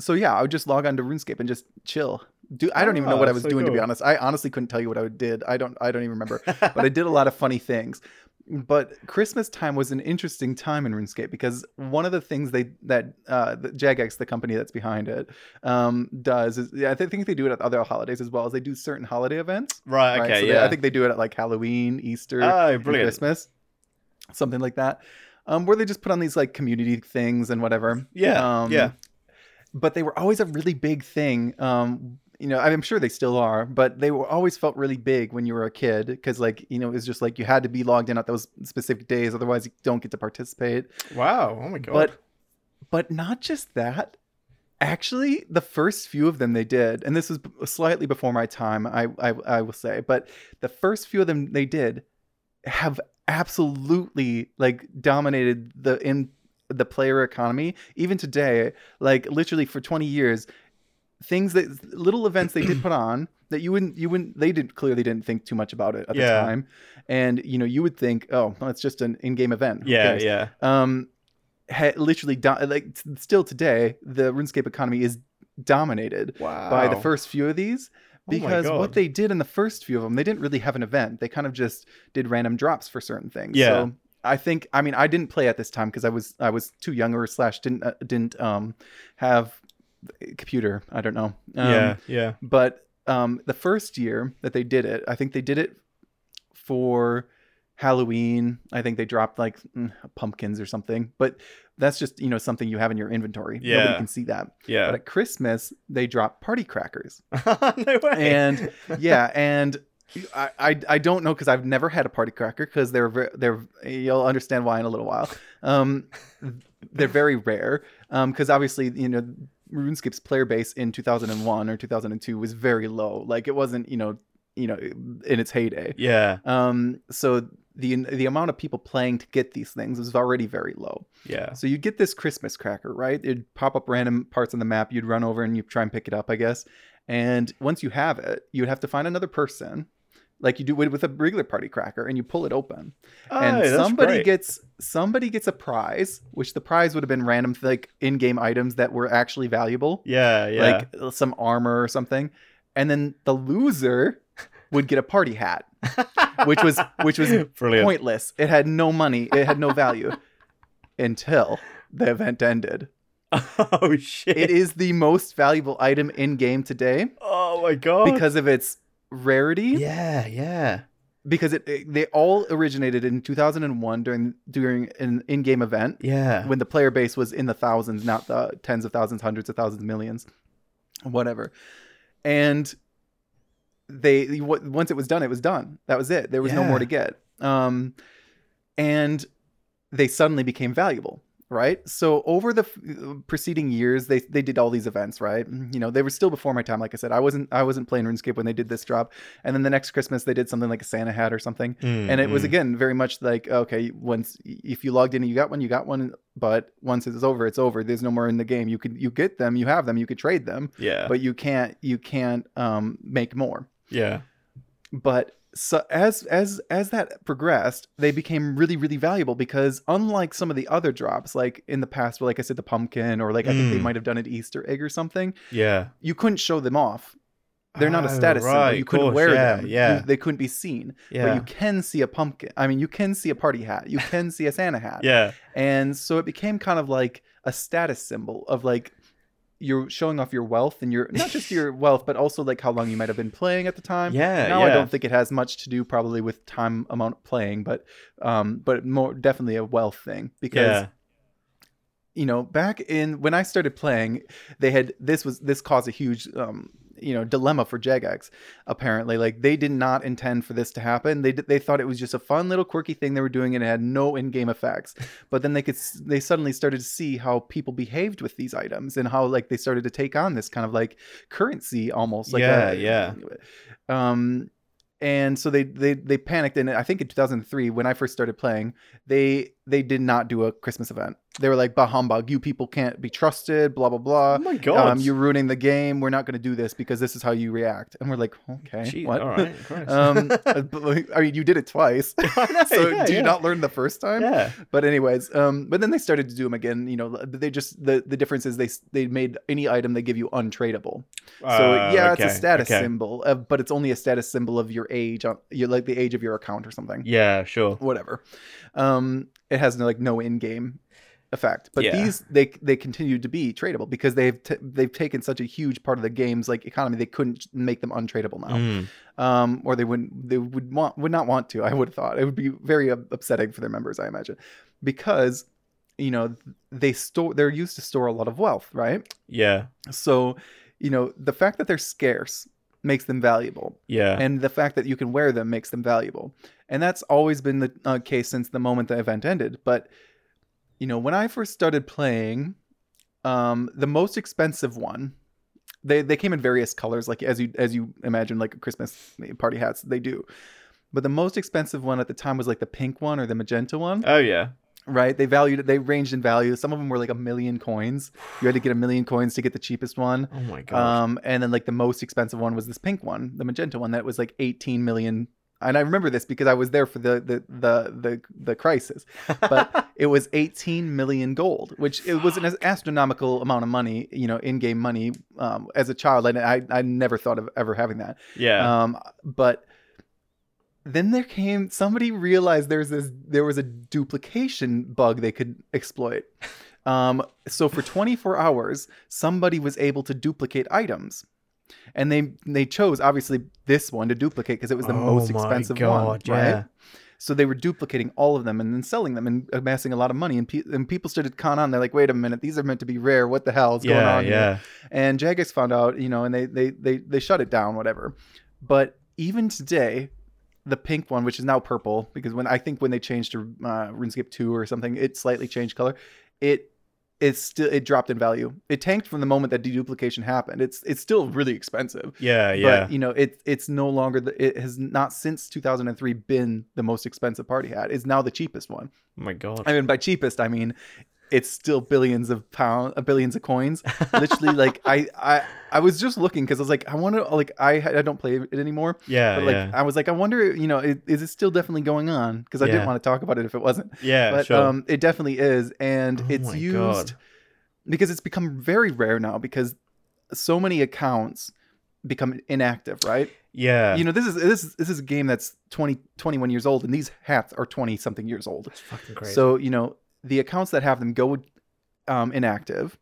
so yeah i would just log on to runescape and just chill do i don't even know what Oh, i was so doing to be honest i honestly couldn't tell you what i did i don't i don't even remember but I did a lot of funny things. But Christmas time was an interesting time in RuneScape because one of the things they that uh, the Jagex, the company that's behind it, um, does is yeah, I thi- think they do it at other holidays as well. as they do certain holiday events. right. right? Okay. So they- yeah. I think they do it at like Halloween, Easter, Oh, and. Christmas, something like that. Um, where they just put on these like community things and whatever. Yeah. Um, yeah. but they were always a really big thing. Um, you know, I'm sure they still are, but they were always felt really big when you were a kid because, like, you know, it was just like you had to be logged in at those specific days, otherwise you don't get to participate. Wow. Oh my god. But, but not just that. Actually, the first few of them they did, and this was slightly before my time, I, I I will say, but the first few of them they did have absolutely like dominated the in the player economy even today like literally for 20 years things that little events they did put on that you wouldn't you wouldn't they didn't clearly didn't think too much about it at Yeah. the time and you know you would think oh well, it's just an in-game event Who yeah, cares? yeah. um ha- literally do- like t- still today the runescape economy is dominated Wow. by the first few of these Oh because what they did in the first few of them they didn't really have an event they kind of just did random drops for certain things Yeah. so i think i mean i didn't play at this time because i was i was too young or slash didn't uh, didn't um have computer i don't know um, yeah. Yeah. but um the first year that they did it i think they did it for halloween i think they dropped like mm, pumpkins or something but that's just you know something you have in your inventory Yeah. nobody can see that Yeah. but at christmas they drop party crackers no way. and yeah and I, I, I don't know because I've never had a party cracker because they're ver- they're you'll understand why in a little while. Um, they're very rare Um because obviously you know RuneScape's player base in 2001 or 2002 was very low. Like it wasn't, you know, you know, in its heyday. Yeah. Um, so the the amount of people playing to get these things was already very low. Yeah. So you'd get this Christmas cracker, right? It'd pop up random parts on the map. You'd run over and you try and pick it up, I guess. And once you have it, you'd have to find another person, like you do with a regular party cracker, and you pull it open. and Oh, that's somebody great. gets somebody gets a prize, which the prize would have been random like in-game items that were actually valuable, Yeah, yeah. like some armor or something. And then the loser would get a party hat, which was which was brilliant. pointless. It had no money. It had no value until the event ended. Oh shit. It is the most valuable item in game today Oh my god. because of its rarity. Yeah, yeah. Because it, it- they all originated in 2001 during during an in-game event Yeah. when the player base was in the thousands, not the tens of thousands, hundreds of thousands, millions, whatever. And they once it was done, it was done. That was it. There was no more to get. Um, and they suddenly became valuable, right? So over the f- preceding years, they they did all these events, right? You know, they were still before my time. Like I said, I wasn't I wasn't playing RuneScape when they did this drop. And then the next Christmas, they did something like a Santa hat or something and it was Mm, again very much like okay once if you logged in and you got one you got one but once it's over it's over there's no more in the game you could you get them you have them you could trade them Yeah. but you can't you can't um make more yeah. But so as as as that progressed they became really really valuable because unlike some of the other drops like in the past where like i said the pumpkin or like i think they Mm. might have done an easter egg or something Yeah. you couldn't show them off they're not a Oh, status symbol you of couldn't course, wear yeah, them You- Yeah. they couldn't be seen Yeah. but you can see a pumpkin. I mean, you can see a party hat. You can see a Santa hat. yeah. And so it became kind of like a status symbol of like you're showing off your wealth and your not just your wealth, but also like how long you might have been playing at the time. Yeah. Now yeah. I don't think it has much to do probably with time amount of playing, but um, but more definitely a wealth thing because Yeah. you know back in when I started playing, they had this was this caused a huge um you know dilemma for Jagex apparently. Like they did not intend for this to happen. They they thought it was just a fun little quirky thing they were doing and it had no in-game effects. But then they could s- they suddenly started to see how people behaved with these items and how like they started to take on this kind of like currency almost like Yeah, a- yeah. um and so they they they panicked. And i think in 2003 when i first started playing they they did not do a christmas event they were like bah humbug you people can't be trusted blah blah blah oh my god. um, you're ruining the game. We're not going to do this because this is how you react. And we're like, okay, Gee, what? All right. Um, uh, like, I mean, you did it twice. Know, so yeah, did you not learn the first time? Yeah. But anyways, um, but then they started to do them again. You know, they just the the difference is they they made any item they give you untradeable. So Uh, yeah, it's a status okay. symbol, uh, but it's only a status symbol of your age, on, your like the age of your account or something. Yeah. Sure. Whatever. Um, it has no like no in game effect, but Yeah. these they they continue to be tradable because they've t- they've taken such a huge part of the game's like economy they couldn't make them untradable now, Mm. um, or they wouldn't they would want would not want to. I would have thought it would be very up- upsetting for their members, I imagine, because you know they store they're used to store a lot of wealth, right? Yeah. So, you know, the fact that they're scarce makes them valuable, Yeah. and the fact that you can wear them makes them valuable. And that's always been the uh, case since the moment the event ended. But, you know, when I first started playing, um, the most expensive one, they they came in various colors, like as you as you imagine, like Christmas party hats, they do. But the most expensive one at the time was like the pink one or the magenta one oh yeah. right? They valued it. They ranged in value. Some of them were like a million coins. You had to get a million coins to get the cheapest one. Oh my god. Um, and then like the most expensive one was this pink one, the magenta one that was like 18 million. And I remember this because I was there for the the the the, the crisis. But it was 18 million gold, which it was an astronomical amount of money, you know, in-game money. Um, as a child, I, I I never thought of ever having that. yeah. Um, but then there came somebody realized there's this there was a duplication bug they could exploit. Um, so for 24 hours, somebody was able to duplicate items, and they they chose obviously this one to duplicate because it was the Oh most expensive one, yeah. right? So they were duplicating all of them and then selling them and amassing a lot of money. And, pe- and people started con on. They're like, "Wait a minute, these are meant to be rare. What the hell is going yeah. on here?" Yeah. and Jagex found out, you know, and they they they they shut it down, whatever. But even today, the pink one, which is now purple, because when I think when they changed to uh, RuneScape two or something, it slightly changed color. It it's still it dropped in value. It tanked from the moment that deduplication happened. It's it's still mm. really expensive. Yeah, yeah. But you know, it it's no longer the, it has not since 2003 been the most expensive party hat. It's now the cheapest one. oh my god. I mean, by cheapest, I mean it's still billions of pounds, uh, billions of coins. Literally, like I, I, I was just looking because I was like, I want to, like I, I don't play it anymore. yeah, But like, yeah. I was like, I wonder, you know, is, is it still definitely going on? Because I Yeah. didn't want to talk about it if it wasn't. yeah, but sure. um, it definitely is, and Oh it's used God. because it's become very rare now because so many accounts become inactive, right? yeah. You know, this is this is this is a game that's 20, 21 years old, and these hats are twenty something years old. It's fucking crazy. So you know, the accounts that have them go um, inactive,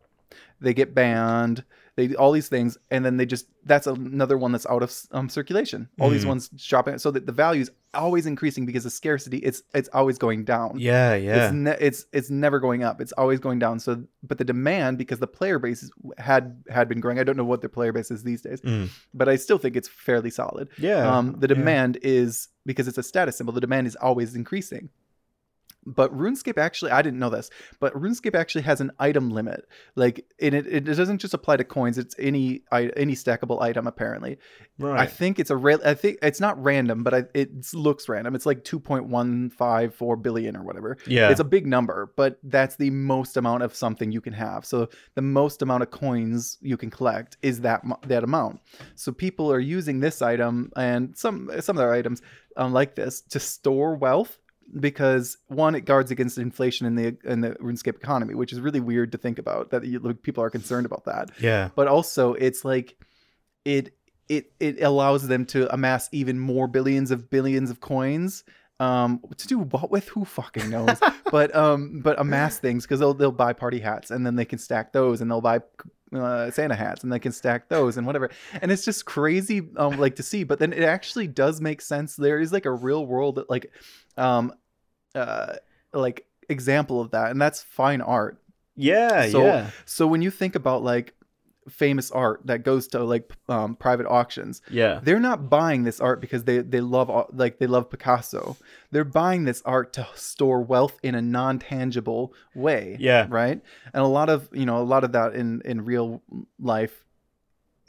they get banned. They all these things, and then they just that's another one that's out of um, circulation. All these Mhm. ones dropping, so that the value is always increasing because of scarcity. It's it's always going down. yeah, yeah. It's, ne- it's it's never going up. It's always going down. So, but the demand because the player base had had been growing. I don't know what their player base is these days, Mm. but I still think it's fairly solid. yeah. Um, the yeah. demand is because it's a status symbol. The demand is always increasing. But RuneScape actually, I didn't know this, but RuneScape actually has an item limit. Like, and it, it doesn't just apply to coins; it's any any stackable item. Apparently, Right. I think it's a real. I think it's not random, but I, it looks random. It's like two point one five four billion or whatever. yeah. It's a big number, but that's the most amount of something you can have. So the most amount of coins you can collect is that that amount. So people are using this item and some some other items um, like this to store wealth because one, it guards against inflation in the in the RuneScape economy, which is really weird to think about that you, like, people are concerned about that. yeah. But also, it's like it it it allows them to amass even more billions of billions of coins um to do what with who fucking knows but um but amass things because they'll they'll buy party hats and then they can stack those and they'll buy uh, Santa hats and they can stack those and whatever. And it's just crazy um like to see but then it actually does make sense. There is like a real world like um uh like example of that and that's fine art. Yeah, So- yeah. so when you think about like famous art that goes to like um, private auctions Yeah. they're not buying this art because they they love like they love picasso they're buying this art to store wealth in a non-tangible way Yeah. right and a lot of you know a lot of that in in real life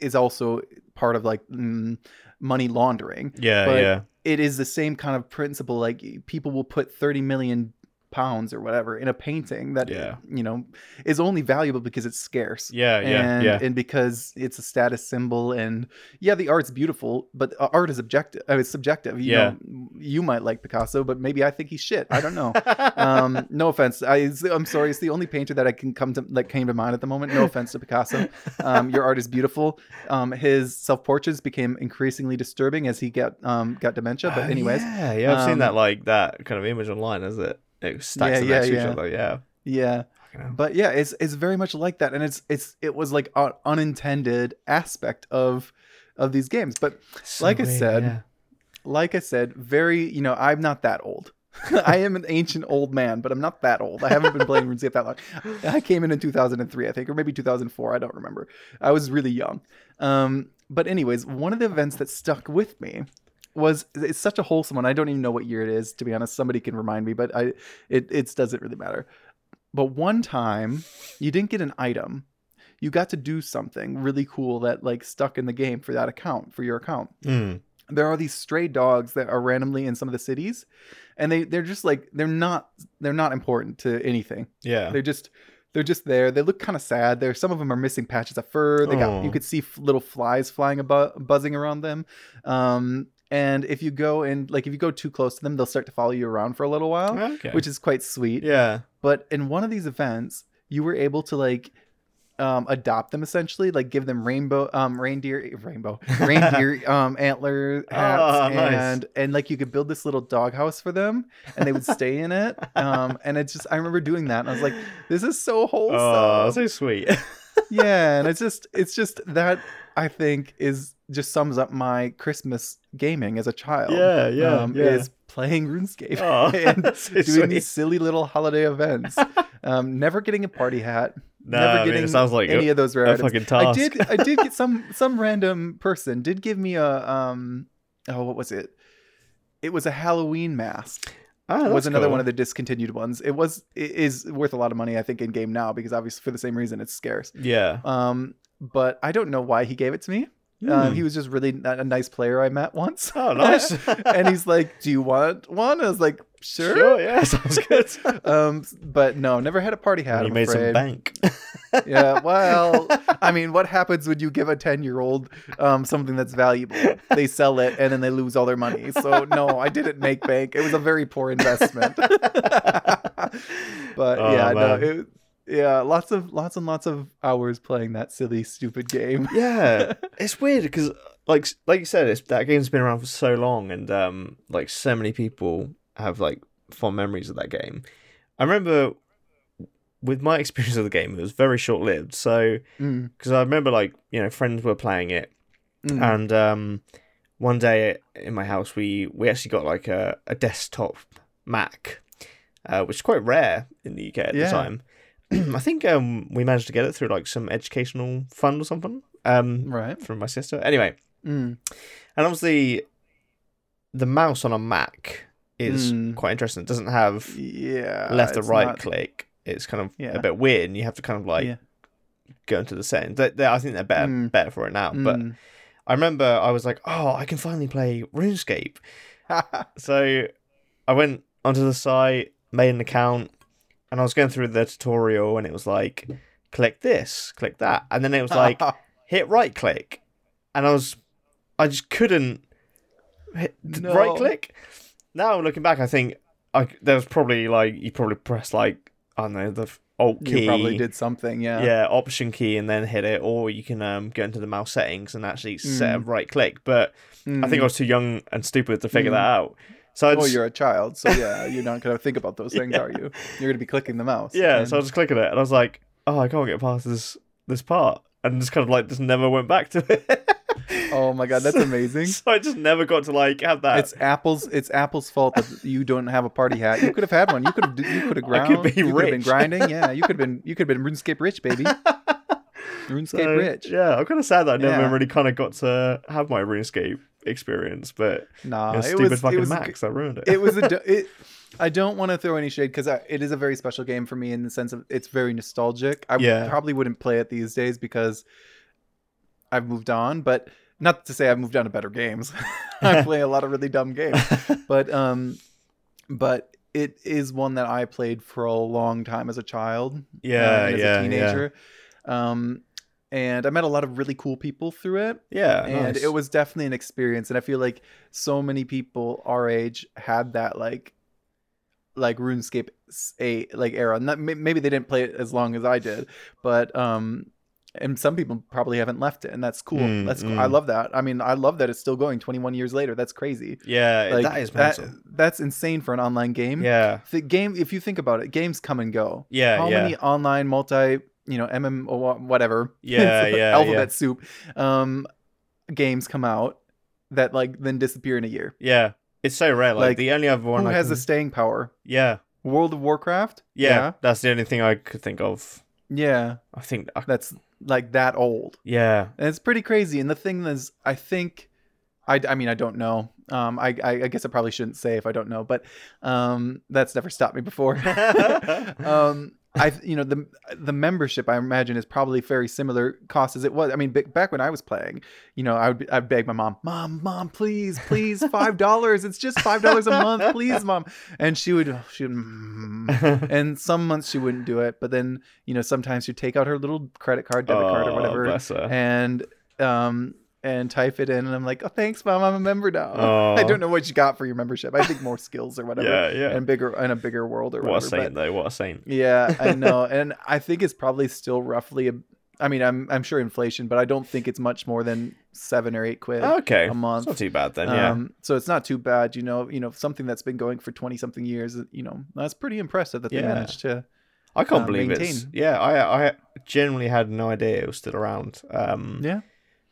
is also part of like mm, money laundering Yeah, But- yeah. it is the same kind of principle like people will put 30 million pounds or whatever in a painting that Yeah. you know is only valuable because it's scarce Yeah, yeah, and, yeah. and because it's a status symbol and yeah the art's beautiful but uh, art is objective uh, it's subjective you Yeah. know you might like picasso but maybe i think he's shit i don't know um no offense I, i'm sorry it's the only painter that i can come to that came to mind at the moment no offense to picasso um your art is beautiful um his self-portraits became increasingly disturbing as he got um got dementia but Oh, anyways yeah, yeah. I've um, seen that like that kind of image online, is it? It stacks Yeah, yeah, yeah. each other. Yeah. yeah but yeah it's it's very much like that and it's it's it was like an unintended aspect of of these games but So like I said, yeah. like I said, very, you know, I'm not that old. I am an ancient old man, but I'm not that old. I haven't been playing RuneScape that long. I came in in 2003, I think, or maybe 2004. I don't remember. I was really young. Um, but anyways, one of the events that stuck with me was it's such a wholesome one. I don't even know what year it is, to be honest. Somebody can remind me, but I it it doesn't really matter. But one time, you didn't get an item. You got to do something really cool that like stuck in the game for that account, for your account Mm. there are these stray dogs that are randomly in some of the cities and they they're just like they're not they're not important to anything Yeah. they're just they're just there they look kind of sad there some of them are missing patches of fur they got you Oh. could see f- little flies flying about buzzing around them um and if you go and like if you go too close to them they'll start to follow you around for a little while Okay. which is quite sweet yeah. but in one of these events you were able to like um adopt them essentially like give them rainbow um reindeer rainbow reindeer um antler hats Oh, nice. and and like you could build this little doghouse for them and they would stay in it um and it's just i remember doing that and i was like this is so wholesome Oh, so sweet. yeah and it's just it's just that i think is just sums up my christmas gaming as a child Yeah, yeah, um, yeah. is playing runescape Oh, and doing sweet. these silly little holiday events um never getting a party hat Nah, never I mean, getting it sounds like any a, of those rare items. I did I did get some some random person did give me a um oh what was it? It was a Halloween mask. Ah, that's was another cool. one of the discontinued ones. It was it is worth a lot of money, I think, in game now because obviously for the same reason it's scarce. Yeah. Um, but I don't know why he gave it to me. Um, Hmm. he was just really a nice player I met once. Oh, nice. and he's like, "Do you want one?" I was like, "Sure." Sure, yeah, sounds good. Um, but no, never had a party hat. You I'm made some bank. Yeah, well, I mean, what happens when you give a ten-year-old um, something that's valuable? They sell it and then they lose all their money. So no, I didn't make bank. It was a very poor investment. but Oh, yeah, no, it, yeah, lots of lots and lots of hours playing that silly, stupid game. yeah, it's weird because like like you said, it's, that game's been around for so long, and um, like so many people have like fond memories of that game. I remember with my experience of the game, it was very short lived. So Mm, because I remember like you know friends were playing it, mm. and um, one day in my house we we actually got like a, a desktop Mac, uh, which is quite rare in the UK at Yeah. the time. I think um, we managed to get it through like some educational fund or something um, right. from my sister. Anyway, Mm, and obviously the mouse on a Mac is Mm. quite interesting. It doesn't have yeah. left or right not- click. It's kind of Yeah. a bit weird, and you have to kind of like Yeah. go into the settings. They, they, I think they're better Mm. better for it now. But Mm. I remember I was like, oh, I can finally play RuneScape. So I went onto the site, made an account, and I was going through the tutorial, and it was like, click this, click that, and then it was like, hit right click, and I was, I just couldn't hit No. right click. Now looking back, I think I there was probably like you probably pressed like I don't know the alt key, you probably did something. Yeah. yeah, option key, and then hit it, or you can um go into the mouse settings and actually set a right click. But I think I Mm. was too young and stupid to figure Mm. that out. So I Well, you're a child, so yeah, you're not gonna think about those things, are you? You're gonna be clicking the mouse. yeah, and- so I was just clicking it, and I was like, oh, I can't get past this this part, and just kind of like just never went back to it. oh my god, that's So- amazing. So I just never got to like have that. It's Apple's. It's Apple's fault that you don't have a party hat. You could have had one. You could have. You could have I ground. could be you could have been grinding. Yeah, you could have been. You could have been RuneScape rich, baby. RuneScape So, rich. Yeah, I'm kind of sad that I never Yeah. really kind of got to have my RuneScape experience, but Nah, it was it stupid was. fucking It was. Macs that ruined it. It was a. It, I don't want to throw any shade because it is a very special game for me in the sense of it's very nostalgic. I Yeah. probably wouldn't play it these days because I've moved on, but not to say I've moved on to better games. I play a lot of really dumb games, but um, but it is one that I played for a long time as a child. yeah, uh, and as yeah, a teenager. Um, and I met a lot of really cool people through it. Yeah, and nice. it was definitely an experience and i feel like so many people our age had that like like runescape a like era. Not, maybe they didn't play it as long as i did but um and some people probably haven't left it and that's cool. Mm, that's cool. i mm. love that. I mean i love that it's still going 21 years later. That's crazy. Yeah, like that is that, that's insane for an online game. Yeah, the game if you think about it games come and go. Yeah, how yeah. many online multi you know MMO whatever. Yeah, yeah, alphabet soup. Um games come out that like then disappear in a year. Yeah, it's so rare. Like, Like, the only other one who I has can... the staying power? Yeah, World of Warcraft? Yeah, that's the only thing I could think of. yeah, yeah. I think, I... that's like that old. Yeah, and it's pretty crazy. And the thing is I think I, I mean I don't know. Um I, I I guess I probably shouldn't say if I don't know but um that's never stopped me before. Um I you know the the membership I imagine is probably very similar cost as it was. I mean, b- back when I was playing, you know, I would I'd beg my mom, mom, mom, please, please, five dollars. It's just five dollars a month, please, mom. And she would she would, mm. and some months she wouldn't do it, but then you know sometimes she'd take out her little credit card, debit card, or Oh, whatever, and um and type it in, and I'm like, oh, thanks, mom, I'm a member now. Oh. I don't know what you got for your membership. I think more skills or whatever, yeah, yeah. and bigger and a bigger world or what a whatever. but- saint, though. What a saint. yeah, I know, and I think it's probably still roughly. A, I mean, I'm I'm sure inflation, but I don't think it's much more than seven or eight quid Okay, a month. It's not too bad then. Yeah. Um, so it's not too bad, you know. You know, something that's been going for twenty something years. You know, that's pretty impressive that they Yeah. managed to. I can't uh, believe it's. Yeah, I I genuinely had no idea it was still around. Um, Yeah,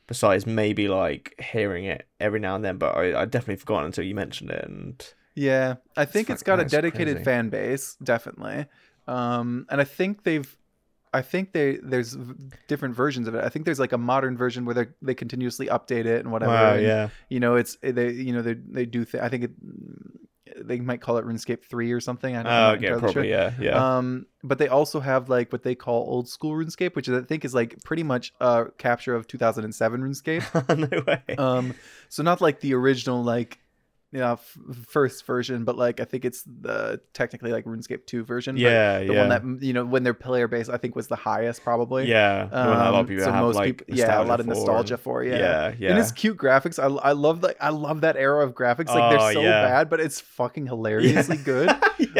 besides maybe like hearing it every now and then, but I I definitely forgot until you mentioned it. And yeah. I think Fuck, it's got a dedicated crazy. fan base, definitely. Um, and I think they've. I think they there's different versions of it. I think there's like a modern version where they they continuously update it and whatever. wow, and, yeah, you know it's they you know they they do th- i think it they might call it RuneScape three or something. I don't Oh, know. okay, probably, yeah, yeah. Um, but they also have like what they call old school RuneScape, which I think is like pretty much a capture of 2007 RuneScape. no way. um, so not like the original like you know f- first version, but like I think it's the technically like RuneScape two version. yeah, the yeah. one that you know when their player base I think was the highest probably. yeah, the a lot of Um, people so have most like people, yeah, a lot of for nostalgia and- for, yeah. yeah, yeah. And it's cute graphics. I, I love like I love that era of graphics. Like Oh, they're so yeah. bad, but it's fucking hilariously good.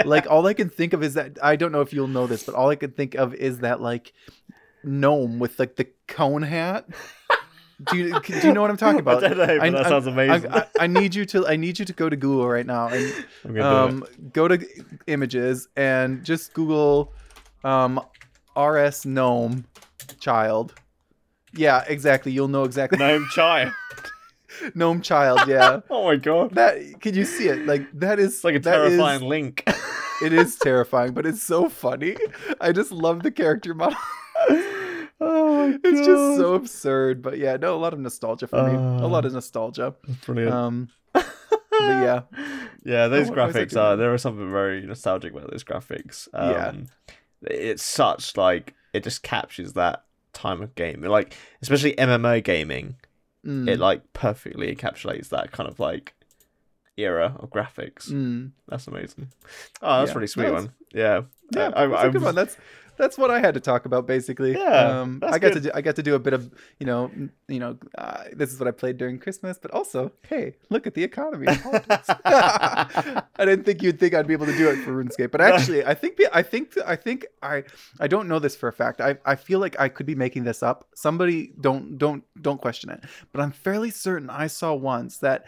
Like all I can think of is that I don't know if you'll know this, but all I can think of is that like gnome with like the cone hat. Do you do you know what I'm talking about? I don't know, but that sounds amazing. I, I, I need you to I need you to go to Google right now and I'm gonna do um, go to images and just Google um, RS gnome child. Yeah, exactly. You'll know exactly. Gnome child. gnome child. Yeah. Oh my god. That can you see it? Like that is It's like a that is- terrifying link. it is terrifying, but it's so funny. I just love the character model. Oh It's just so absurd. But yeah, no, a lot of nostalgia for me. A Uh, lot of nostalgia. brilliant. Um, but yeah, yeah, those I graphics are there is something very nostalgic about those graphics. Um, Yeah. it's such like it just captures that time of game. Like especially MMO gaming, Mm, it like perfectly encapsulates that kind of like era of graphics. mm. That's amazing. Oh, that's Yeah. a really sweet it's- one. Yeah, Yeah, I, that's I, a good one. That's that's what I had to talk about basically. Yeah, um, I got good. to do, I got to do a bit of you know you know uh, this is what I played during Christmas, but also hey, look at the economy. I didn't think you'd think I'd be able to do it for RuneScape, but actually, I think I think I think I I don't know this for a fact. I I feel like I could be making this up. Somebody don't don't don't question it, but I'm fairly certain I saw once that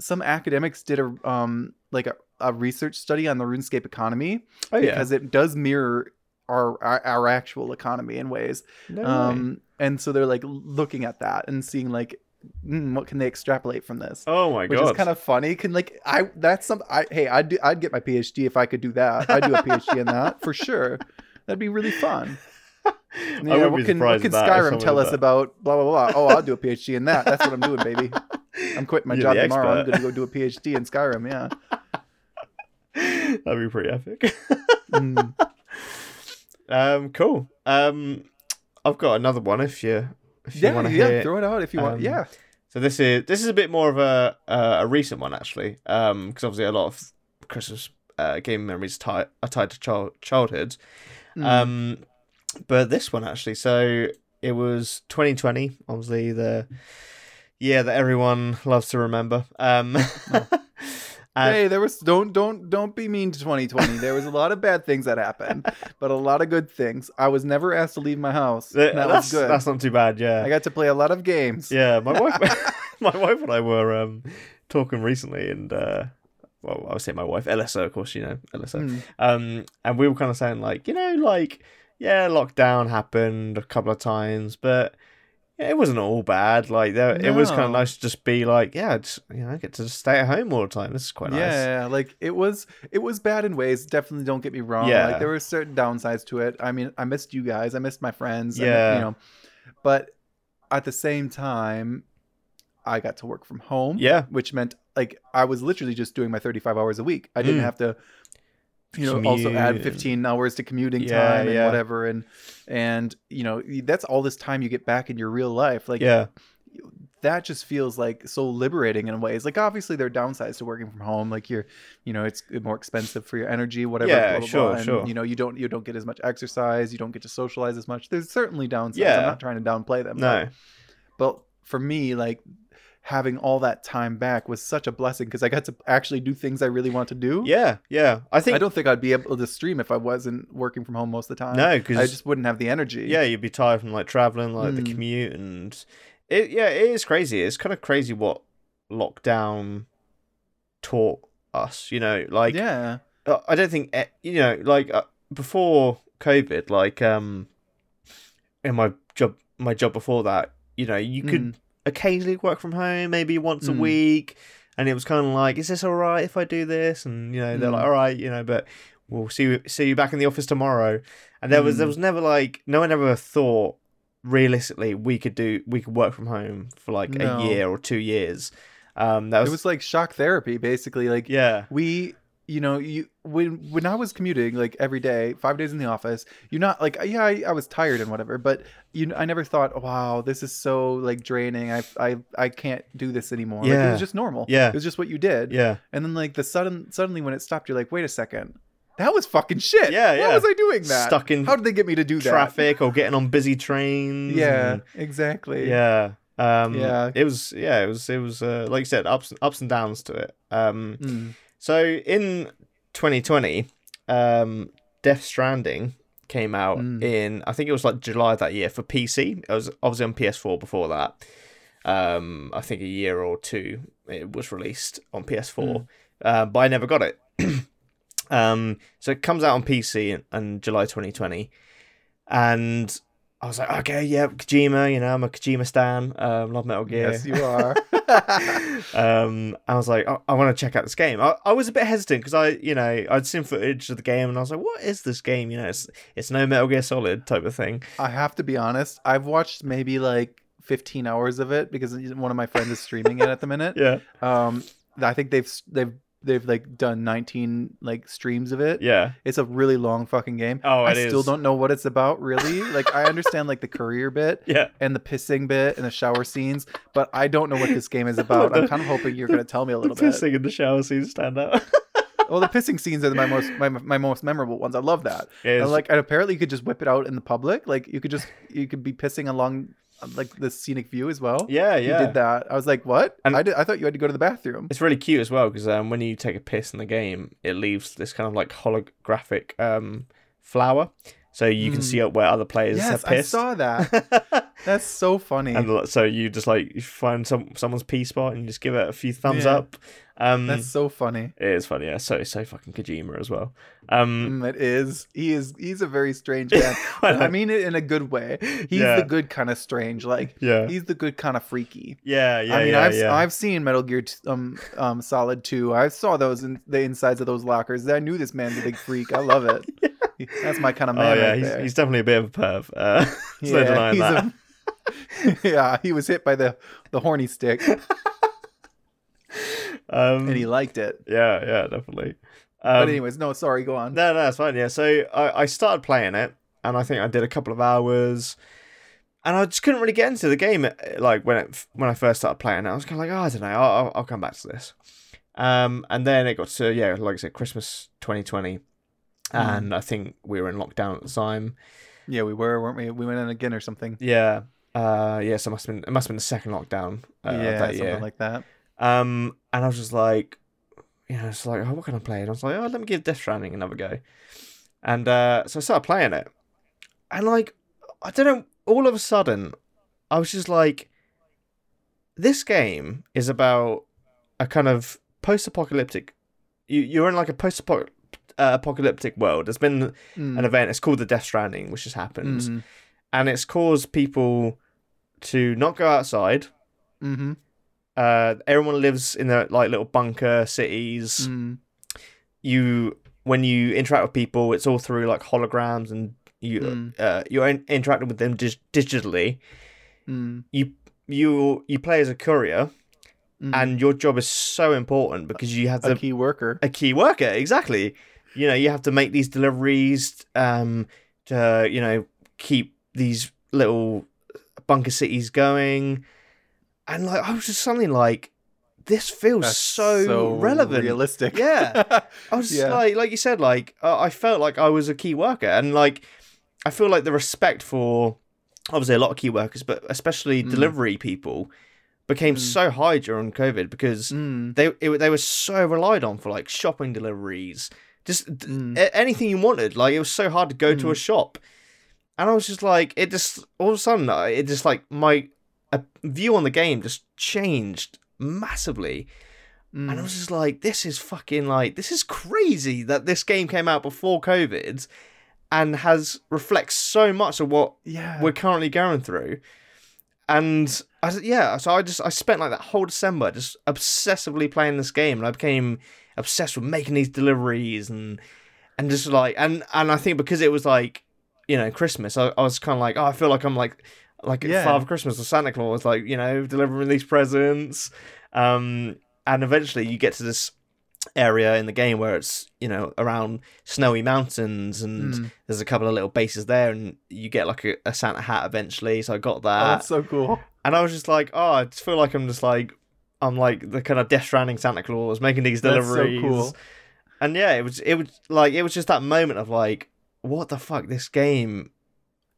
some academics did a um like a, a research study on the RuneScape economy oh yeah, because it does mirror our, our our actual economy in ways. no. Um, and so they're like looking at that and seeing like mm, what can they extrapolate from this, oh my which god, which is kind of funny. Can like I that's some I hey I'd do, I'd get my PhD if I could do that. I'd do a PhD in that for sure. That'd be really fun. Yeah, wouldn't what be can what can if that- if Skyrim tell us that. about blah blah blah? Oh, I'll do a PhD in that. That's what I'm doing, baby. I'm quitting my You're job tomorrow. I'm gonna go do a PhD in Skyrim. Yeah. That'd be pretty epic. Mm. Um, cool. Um, I've got another one if you if you want to yeah. hear. Throw it out if you want. Um, Yeah. So this is this is a bit more of a uh, a recent one actually, um, because obviously a lot of Christmas uh, gaming memories tie, are tied to child childhood. Mm. Um, but this one actually, so it was 2020, obviously the year that everyone loves to remember. Um, and- hey, there was don't don't don't be mean to 2020. There was a lot of bad things that happened, but a lot of good things. I was never asked to leave my house. th- That that's was good. that's not too bad. Yeah, I got to play a lot of games. Yeah, my wife, my wife and I were um, talking recently, and uh, well, I was saying my wife, Elissa, of course, you know Elissa, Mm. um, and we were kind of saying like, you know, like yeah, lockdown happened a couple of times, but yeah, it wasn't all bad. Like there, it was kind of No. nice to just be like, yeah, just, you know, I get to stay at home all the time. This is quite nice. Yeah, like it was it was bad in ways. Definitely don't get me wrong. Yeah. Like there were certain downsides to it. I mean, I missed you guys. I missed my friends. and, Yeah. you know, but at the same time, I got to work from home. Yeah. which meant like I was literally just doing my 35 hours a week. I didn't Mm. have to you know also add 15 hours to commuting Yeah, time and yeah. whatever and and you know that's all this time you get back in your real life like yeah, that just feels like so liberating in ways like obviously there are downsides to working from home like you're you know it's more expensive for your energy whatever Yeah, blah, blah, sure, blah, and, sure. you know you don't you don't get as much exercise you don't get to socialize as much there's certainly downsides Yeah. i'm not trying to downplay them no, but for me like having all that time back was such a blessing because i got to actually do things i really want to do yeah, yeah. I think i don't think i'd be able to stream if i wasn't working from home most of the time no, because i just wouldn't have the energy yeah, you'd be tired from like traveling, like the Mm. commute, and it. Yeah, it is crazy. It's kind of crazy what lockdown taught us. You know, like yeah uh, I don't think eh, you know, like uh, before COVID, like um, in my job, my job before that, you know, you could Mm. Occasionally work from home, maybe once a Mm. week, and it was kind of like, is this all right if I do this? And you know, they're Mm. like, all right, you know, but we'll see you see you back in the office tomorrow. And there was there Mm. was never like no one ever thought realistically we could do we could work from home for like No. a year or two years. Um, that was, it was like shock therapy basically like yeah, we you know, you when when I was commuting like every day, five days in the office, you're not like yeah, I, I was tired and whatever, but you I never thought, wow, this is so like draining. I I I can't do this anymore. Like, it was just normal. Yeah. it was just what you did. Yeah. And then like the sudden suddenly when it stopped, you're like, wait a second, that was fucking shit. Yeah, Why yeah. was I doing that? Stuck in How did they get me to do that? Traffic or getting on busy trains. Yeah, and- exactly. yeah. Um, Yeah. It was. Yeah. It was. It was. Uh, like you said, ups ups and downs to it. Um. Mm. So in 2020, um, Death Stranding came out Mm. in I think it was like July that year for PC. It was obviously on PS4 before that. Um, I think a year or two it was released on PS4, Mm. uh, but I never got it. um, so it comes out on PC in, in July 2020, and I was like, okay, yeah, Kojima. You know, I'm a Kojima stan. Um, love Metal Gear Yes, you are. um, I was like, I, I want to check out this game. I, I was a bit hesitant because I, you know, I'd seen footage of the game and I was like, what is this game? You know, it's it's no Metal Gear Solid type of thing. I have to be honest. I've watched maybe like 15 hours of it because one of my friends is streaming it at the minute. Yeah, Um, I think they've they've they've like done 19 like streams of it. yeah. It's a really long fucking game. Oh, I still is. don't know what it's about really. Like I understand like the career bit Yeah, and the pissing bit and the shower scenes, but I don't know what this game is about. I'm kind of hoping you're going to tell me a the little bit. pissing in the shower scenes stand out. Well, the pissing scenes are my most my, my most memorable ones. I love that. Yeah, And like and apparently you could just whip it out in the public. Like you could just you could be pissing along like the scenic view as well. yeah, You yeah. did that. I was like, what? And- I did. I thought you had to go to the bathroom. It's really cute as well because um, when you take a piss in the game, it leaves this kind of like holographic um, flower, so you can Mm. see up where other players Yes, have I saw that. That's so funny. and so you just like you find some someone's pee spot and you just give it a few thumbs Yeah. up. Um, That's so funny. It is funny, yeah. So so fucking Kojima as well. Um, Mm, it is. He is. He's a very strange man. I But I know. mean it in a good way. He's Yeah. the good kind of strange. Like yeah, he's the good kind of freaky. yeah, yeah. I mean, yeah, I've yeah. I've seen Metal Gear t- um um Solid 2. I saw those in the insides of those lockers. I knew this man's a big freak. I love it. That's my kind of man oh yeah, right he's, he's definitely a bit of a perv. Uh, there's no denying he's that. a- yeah, he was hit by the the horny stick um, and he liked it. yeah, yeah, definitely. Um, but anyways, no, sorry, go on. no, no, that's fine. Yeah, so I, I started playing it, and I think I did a couple of hours, and I just couldn't really get into the game. Like when it, when I first started playing it, I was kind of like, oh, I don't know, I'll, I'll, come back to this. Um, and then it got to yeah, like I said, Christmas 2020, and I think we were in lockdown at the time. Yeah, we were, weren't we? We went in again or something. Yeah. Uh, yeah, so it must have been it must have been the second lockdown uh, yeah, something year. like that. Um, and I was just like, you know, it's like, oh, what can I play? And I was like, oh, let me give Death Stranding another go. And uh, so I started playing it, and like, I don't know, all of a sudden, I was just like, this game is about a kind of post-apocalyptic. You you're in like a post-apocalyptic world. There's been Mm. an event. It's called the Death Stranding, which has happened, Mhm. and it's caused people to not go outside. Mhm. Uh, everyone lives in their like little bunker cities. Mm. You when you interact with people, it's all through like holograms, and you Mm. uh, you're in- interacting with them dig- digitally. Mm. You you you play as a courier, Mm. and your job is so important because you have a key worker. a key worker exactly you know you have to make these deliveries um to you know keep these little bunker cities going and like i was just suddenly like this feels That's so, relevant realistic. Yeah. i was just Yeah. like like you said like uh, i felt like i was a key worker and like i feel like the respect for obviously a lot of key workers but especially Mm. delivery people became Mm. so high during covid because Mm. they it, they were so relied on for like shopping deliveries just Mm. a- anything you wanted like it was so hard to go to a Mm. shop and i was just like it just all of a sudden it just like my view on the game just changed massively Mm. and i was just like this is fucking like this is crazy that this game came out before covid and has reflects so much of what yeah. we're currently going through. And I s- yeah, so I just I spent like that whole December just obsessively playing this game, and I became obsessed with making these deliveries and and just like and and I think because it was like you know Christmas, I, I was kind of like oh I feel like I'm like like Yeah. Father Christmas or Santa Claus, like you know delivering these presents. Um, and eventually you get to this area in the game where it's you know around snowy mountains and Mm. there's a couple of little bases there and you get like a, a Santa hat eventually. So I got Oh, that, that's so cool. and I was just like, oh, I just feel like I'm just like I'm like the kind of Death Stranding Santa Claus making these That's so deliveries. cool. And yeah, it was it was like it was just that moment of like, what the fuck, this game.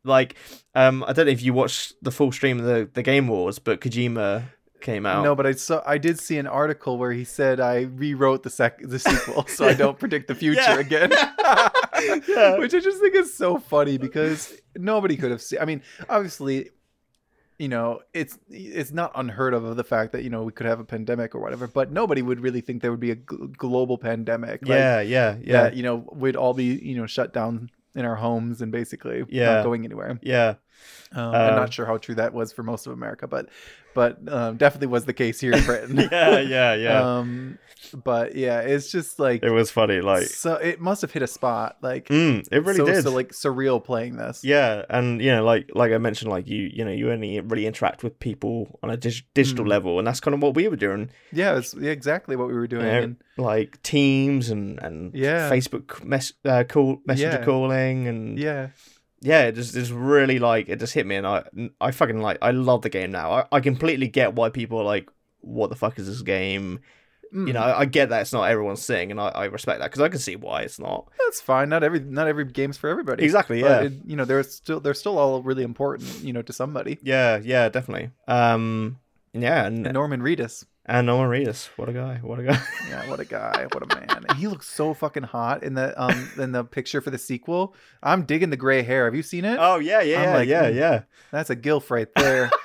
Like, um, I don't know if you watched the full stream of the, the Game Awards, but Kojima came out. No, but I saw I did see an article where he said I rewrote the sec the sequel, so I don't predict the future Yeah. again. Yeah. Which I just think is so funny because nobody could have seen. I mean, obviously, you know, it's it's not unheard of of the fact that you know we could have a pandemic or whatever, but nobody would really think there would be a gl- global pandemic. like, yeah, yeah, yeah, that you know we'd all be you know shut down in our homes and basically Yeah. not going anywhere. yeah. Um, I'm Um, not sure how true that was for most of America, but but um, definitely was the case here in Britain. Yeah, yeah, yeah. Um, but yeah, it's just like it was funny, like, so it must have hit a spot like mm, it really so, did. so like surreal playing this. Yeah, and you know, like like I mentioned, like you you know you only really interact with people on a dig- digital Mm. level, and that's kind of what we were doing. yeah, it's exactly what we were doing. Yeah. And Like Teams and and Yeah. Facebook mess uh, call messenger Yeah. calling and yeah, yeah, it just just really like it just hit me, and I I fucking like I love the game now. I, I completely get why people are like, what the fuck is this game? Mm, You know, I get that it's not everyone's thing, and I, I respect that because I can see why it's not. that's fine. Not every not every game's for everybody. Exactly, yeah. it, you know, they're still they're still all really important. You know, to somebody. Yeah, yeah, definitely. Um, yeah, and And Norman Reedus. and Norman Reedus, what a guy, what a guy. Yeah, what a guy, what a man. And he looks so fucking hot in the um in the picture for the sequel. I'm digging the gray hair. Have you seen it? Oh yeah, yeah, I'm yeah, like, yeah, mm. yeah. That's a gilf right there.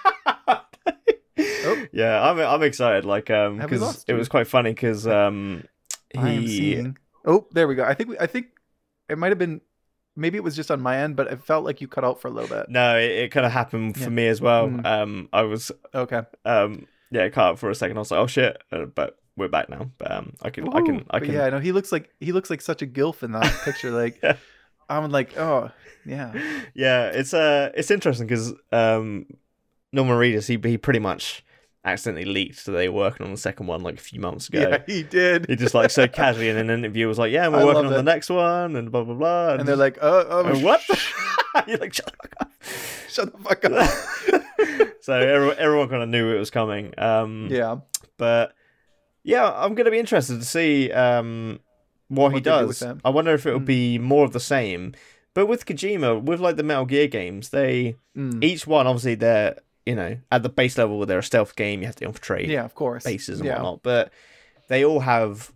Oh. Yeah, I'm I'm excited. Like um, because it was quite funny because um, I am he seeing. Oh, there we go. I think we, I think it might have been maybe it was just on my end, but it felt like you cut out for a little bit. no, it, it kind of happened for Yeah. me as well. Mm. Um, I was Okay. um, yeah, cut out for a second. I was like, oh shit, uh, but we're back now. But um, I can, I can, Ooh, I can. yeah, no, he looks like he looks like such a gilf in that picture. Like Yeah. I'm like, oh yeah. yeah, it's uh, it's interesting because um, Norman Reedus, he he pretty much accidentally leaked that they were working on the second one like a few months ago. Yeah, he did. He just like so casually in an interview was like, "Yeah, we're I working on the next one," and blah blah blah. and they're like, oh, oh "Uh, "What?" You're like, "Shut the fuck up." Shut the fuck up. so everyone, everyone kind of knew it was coming. Um, yeah. but yeah, I'm gonna be interested to see um what, he What do does. I wonder if it will Mm. be more of the same. But with Kojima, with like the Metal Gear games, they Mm. each one obviously they're you know at the base level they're a stealth game. You have to infiltrate Yeah, of course. bases and yeah. whatnot, but they all have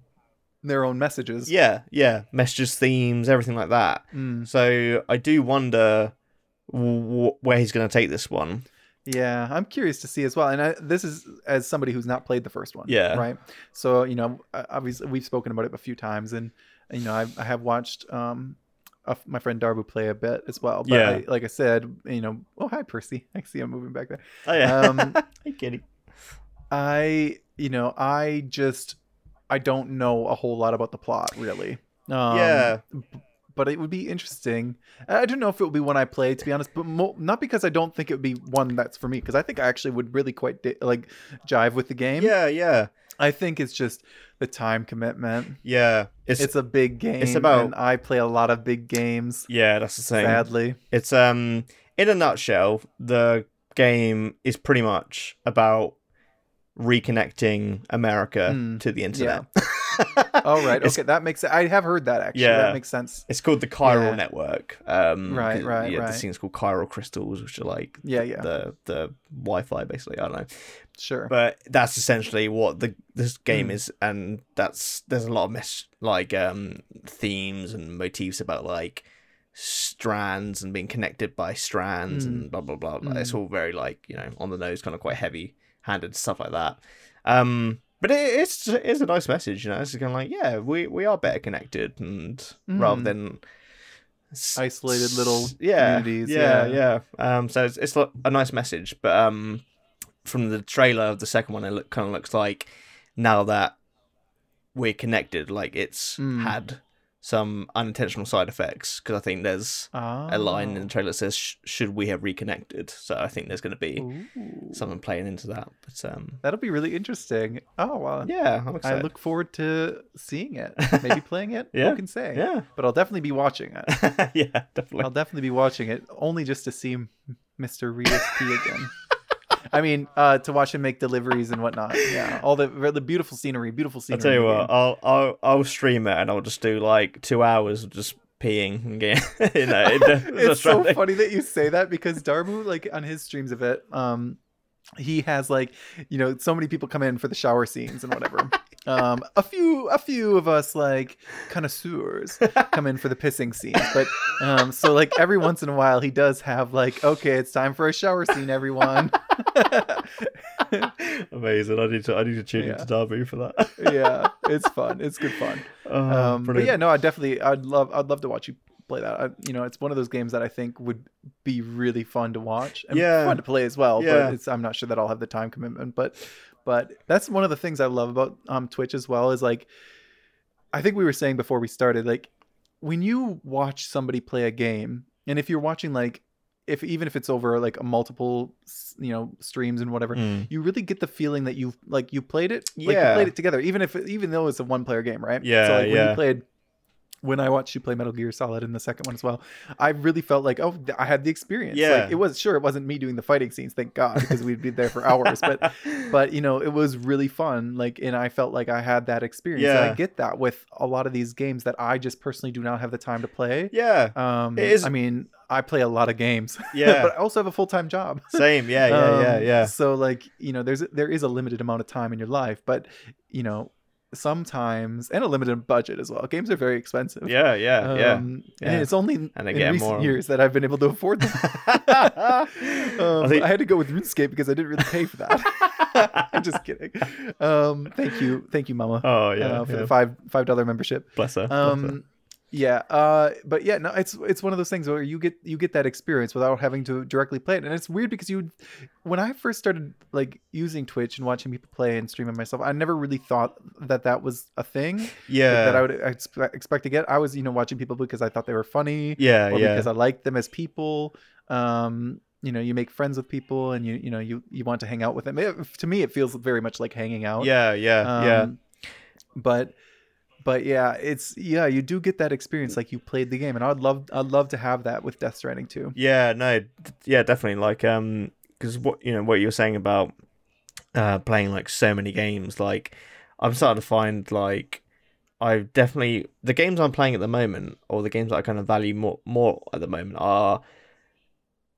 Their own messages. yeah yeah messages, themes, everything like that. Mm. So I do wonder w- where he's going to take this one. Yeah, I'm curious to see as well. And I, this is as somebody who's not played the first one. Yeah. Right. So you know, obviously we've spoken about it a few times, and you know, I, I have watched um, uh, my friend Darbu play a bit as well. But Yeah. I, like I said, you know, oh hi Percy, I see I'm moving back there. Oh yeah, Um, hey kitty. I, you know, I just I don't know a whole lot about the plot really. Um, yeah, but it would be interesting. I don't know if it would be one I play, to be honest, but mo- not because I don't think it would be one that's for me, because I think I actually would really quite di- like jive with the game. yeah, yeah, I think it's just the time commitment. yeah. It's, It's, a big game. It's about- and I play a lot of big games. yeah, that's the thing. Sadly, It's um in a nutshell, the game is pretty much about reconnecting America Mm, to the internet. oh right, It's- okay, that makes. I have heard that actually. Yeah. That makes sense. It's called the Chiral Yeah. Network. Um, Right, right, yeah, right. This thing's called chiral crystals, which are like Yeah, yeah, the the Wi-Fi, basically. I don't know, sure. but that's essentially what the this game Mm. is, and that's there's a lot of mess like um themes and motifs about like strands and being connected by strands Mm. and blah blah blah. Like, It's Mm. all very like you know on the nose, kind of quite heavy handed stuff like that. Um, but it, it's it's a nice message, you know. It's kind of like yeah, we we are better connected, and rather Mm. than s- Isolated little s- yeah, communities, Yeah, yeah. yeah. Um, so it's it's a nice message, but um, from the trailer of the second one, it look, kind of looks like now that we're connected, like it's Mm. had some unintentional side effects because I think there's a line in the trailer that says should we have reconnected so I think there's going to be Ooh. something playing into that but um That'll be really interesting. Oh well. yeah I look forward to seeing it. Maybe playing it. Yeah. Who can say? yeah But I'll definitely be watching it. yeah definitely I'll definitely be watching it only just to see Mr. Reedus P again. I mean, uh, to watch him make deliveries and whatnot. Yeah, all the the beautiful scenery, beautiful scenery. I'll tell you what. I'll I'll I'll stream it and I'll just do like two hours of just peeing and getting you know the it's so funny that you say that because Darmu, like on his streams of it, um, he has like you know so many people come in for the shower scenes and whatever. Um, a few, a few of us like connoisseurs come in for the pissing scenes, but um, so like every once in a while he does have like, okay, it's time for a shower scene, everyone. Amazing. I need to I need to tune Yeah. into Darby for that. yeah, it's fun. It's good fun. Oh, um, but yeah, no, I definitely, I'd love, I'd love to watch you play that. I, you know, it's one of those games that I think would be really fun to watch and Yeah. fun to play as well. Yeah. But it's, I'm not sure that I'll have the time commitment. But, but that's one of the things I love about um Twitch as well is like, I think we were saying before we started, like when you watch somebody play a game, and if you're watching like, if even if it's over like a multiple, you know, streams and whatever, Mm. you really get the feeling that you like you played it like you Yeah. played it together even if even though it's a one player game right Yeah, so like when yeah. you played when I watched you play Metal Gear Solid in the second one as well, I really felt like, oh, I had the experience. Yeah. like, it was sure it wasn't me doing the fighting scenes, thank God, because we'd be there for hours. But but you know, it was really fun. Like, and I felt like I had that experience. And Yeah. I get that with a lot of these games that I just personally do not have the time to play. yeah, Um, It is- I mean, I play a lot of games, yeah, but I also have a full time job. same. Yeah, yeah, yeah, Um, yeah. So like, you know, there's there is a limited amount of time in your life, but you know, sometimes and a limited budget as well. Games are very expensive. Yeah, yeah, yeah. Um, yeah. And it's only in, And in recent more. years that I've been able to afford them. I Um, think- I had to go with RuneScape because I didn't really pay for that. I'm just kidding. Um, thank you, thank you, Mama, oh yeah, uh, for yeah. the five five dollar membership. bless her. bless her. Yeah, uh, but yeah, no, it's it's one of those things where you get you get that experience without having to directly play it, and it's weird because you, when I first started like using Twitch and watching people play and streaming myself, I never really thought that that was a thing yeah, that I would expect, expect to get. I was you know watching people because I thought they were funny, yeah, or yeah, because I liked them as people. Um, you know, you make friends with people, and you you know you you want to hang out with them. It- to me, it feels very much like hanging out. yeah, yeah, yeah. Um, But but yeah, it's yeah, you do get that experience like you played the game, and I'd love I'd love to have that with Death Stranding too. Yeah, no, yeah, definitely. Like, um, because what you know, what you were saying about uh playing like so many games, like I'm starting to find like I definitely the games I'm playing at the moment, or the games that I kind of value more more at the moment, are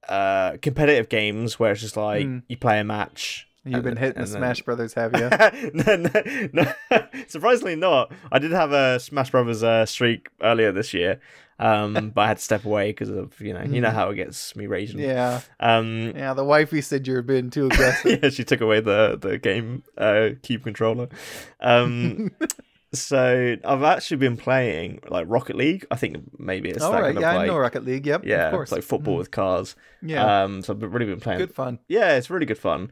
uh competitive games where it's just like Mm. you play a match. You've been hitting the and then- Smash Brothers, have you? no, no, no. Surprisingly not. I did have a Smash Brothers uh, streak earlier this year, um, but I had to step away because of you know you know Mm. how it gets me raging. yeah, Um, yeah. The wifey said you're being too aggressive. yeah, she took away the the game uh, cube controller. Um, so I've actually been playing like Rocket League. I think maybe it's All that right, kind yeah, of I know Rocket League. Yep, yeah, of course. it's like football Mm. with cars. Yeah, Um, so I've really been playing. It's good fun. Yeah, it's really good fun.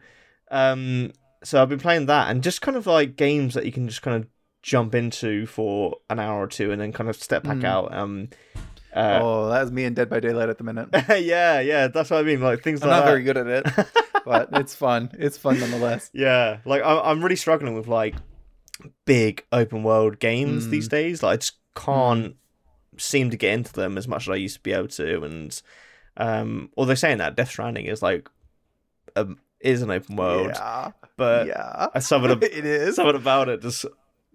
Um, so I've been playing that and just kind of like games that you can just kind of jump into for an hour or two and then kind of step back Mm. out. Um, uh, oh, that was me and Dead by Daylight at the minute. yeah, yeah, that's what I mean. Like things I'm like not that. very good at it, but it's fun. It's fun nonetheless. Yeah, like I'm, I'm really struggling with like big open world games Mm. these days. Like I just can't seem to get into them as much as I used to be able to. And um, although saying that, Death Stranding is like um, is an open world, Yeah, but yeah. some of the it is. something about it just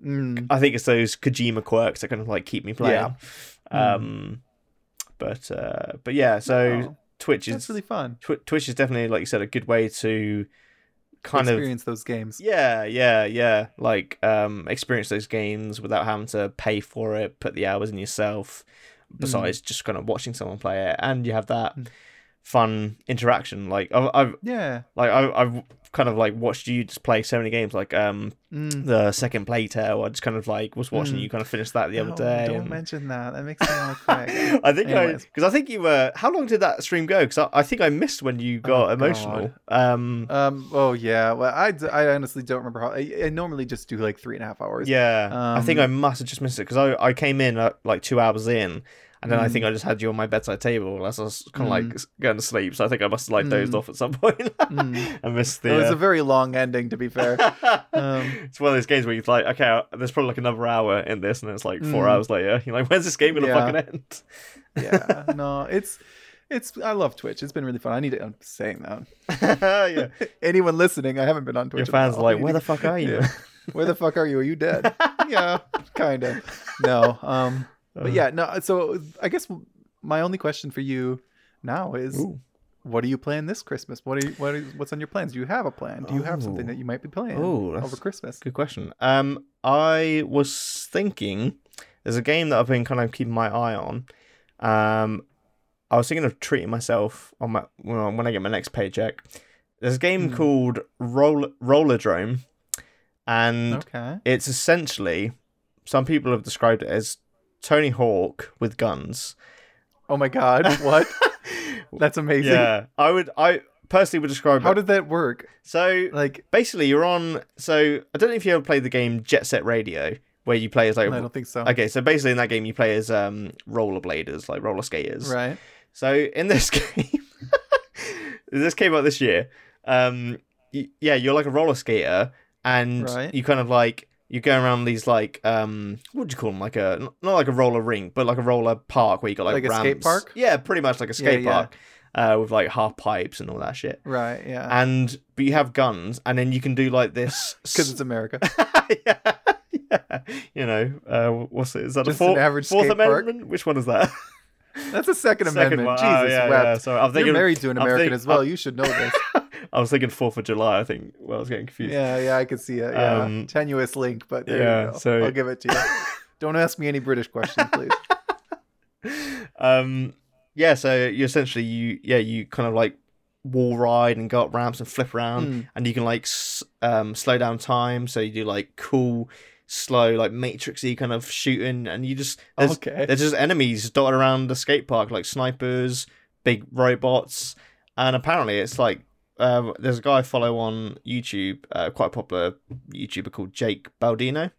Mm. I think it's those Kojima quirks that kind of like keep me playing. Yeah. Um, but uh, but yeah, so Twitch is that's really fun. Twi- Twitch is definitely like you said a good way to kind of experience those games. yeah yeah yeah like um experience those games without having to pay for it, put the hours in yourself. Besides just kind of watching someone play it, and you have that Mm. Fun interaction. Like I've, I've Yeah. like I, I've kind of like watched you just play so many games. Like um Mm. the second Plague Tale, I just kind of like was watching Mm. you kind of finish that the other No, day. Don't and- mention that. That makes me to cry. I think because I, think you were. How long did that stream go? Because I, I think I missed when you got Oh, emotional. Um, Um. Oh yeah. Well, I, d- I honestly don't remember how. I, I normally just do like three and a half hours. yeah, I think um, I must have just missed it because I, I came in at like two hours in, and then I Mm. think I just had you on my bedside table as I was kind of Mm. like going to sleep. So I think I must have like dozed Mm. off at some point Mm. and missed It was uh, a very long ending, to be fair. um, it's one of those games where you're like, okay, uh, there's probably like another hour in this, and it's like four Mm. hours later. You're like, when's this game gonna Yeah. fucking end? yeah. No, it's it's. I love Twitch. It's been really fun. I need to. I'm saying that. yeah, Anyone listening, I haven't been on Twitch. your fans are like, where the fuck are you? Yeah. Where the fuck are you? Are you dead? yeah, kind of. No. Um. Uh, But yeah. No. So I guess my only question for you now is. Ooh. What are you playing this Christmas? What are you, what are, what's on your plans? Do you have a plan? Do you have something Oh. that you might be playing Oh, over Christmas? Good question. Um, I was thinking there's a game that I've been kind of keeping my eye on. Um, I was thinking of treating myself on my when when I get my next paycheck. There's a game Hmm. called Roll Rollerdrome, and Okay. it's essentially some people have described it as Tony Hawk with guns. Oh my God! What? That's amazing. Yeah, I would. I personally would describe How it. did that work? So Like, basically, you're on. So I don't know if you ever played the game Jet Set Radio, where you play as like. I don't think so. Okay, so basically in that game you play as um rollerbladers, like roller skaters. Right. So in this game, this came out this year. Um, y- yeah, you're like a roller skater, and Right. you kind of like you go around these like um what do you call them like a not like a roller rink but like a roller park where you got like Like a skate park? yeah pretty much like a skate yeah. park uh with like half pipes and all that shit Right. Yeah. and but you have guns and then you can do like this Because it's America. yeah, yeah. You know, uh, what's it? Is that Just the an fourth, average fourth skate park? amendment? Which one is that? That's a Second, Second Amendment. one. Jesus Oh, yeah, wept. yeah. Sorry, I'm You're married to an American think- as well. You should know this. I was thinking Fourth of July. I think. Well, I was getting confused. yeah, yeah, I could see it. Yeah, Um, tenuous link, but there yeah, you go. so- I'll give it to you. Don't ask me any British questions, please. um. Yeah. So you essentially you yeah you kind of like wall ride and go up ramps and flip around Mm. and you can like s- um slow down time so you do like cool slow like matrixy kind of shooting and you just there's, Okay. there's just enemies dotted around the skate park like snipers big robots and apparently it's like um, there's a guy I follow on YouTube, uh, quite a popular YouTuber called Jake Baldino.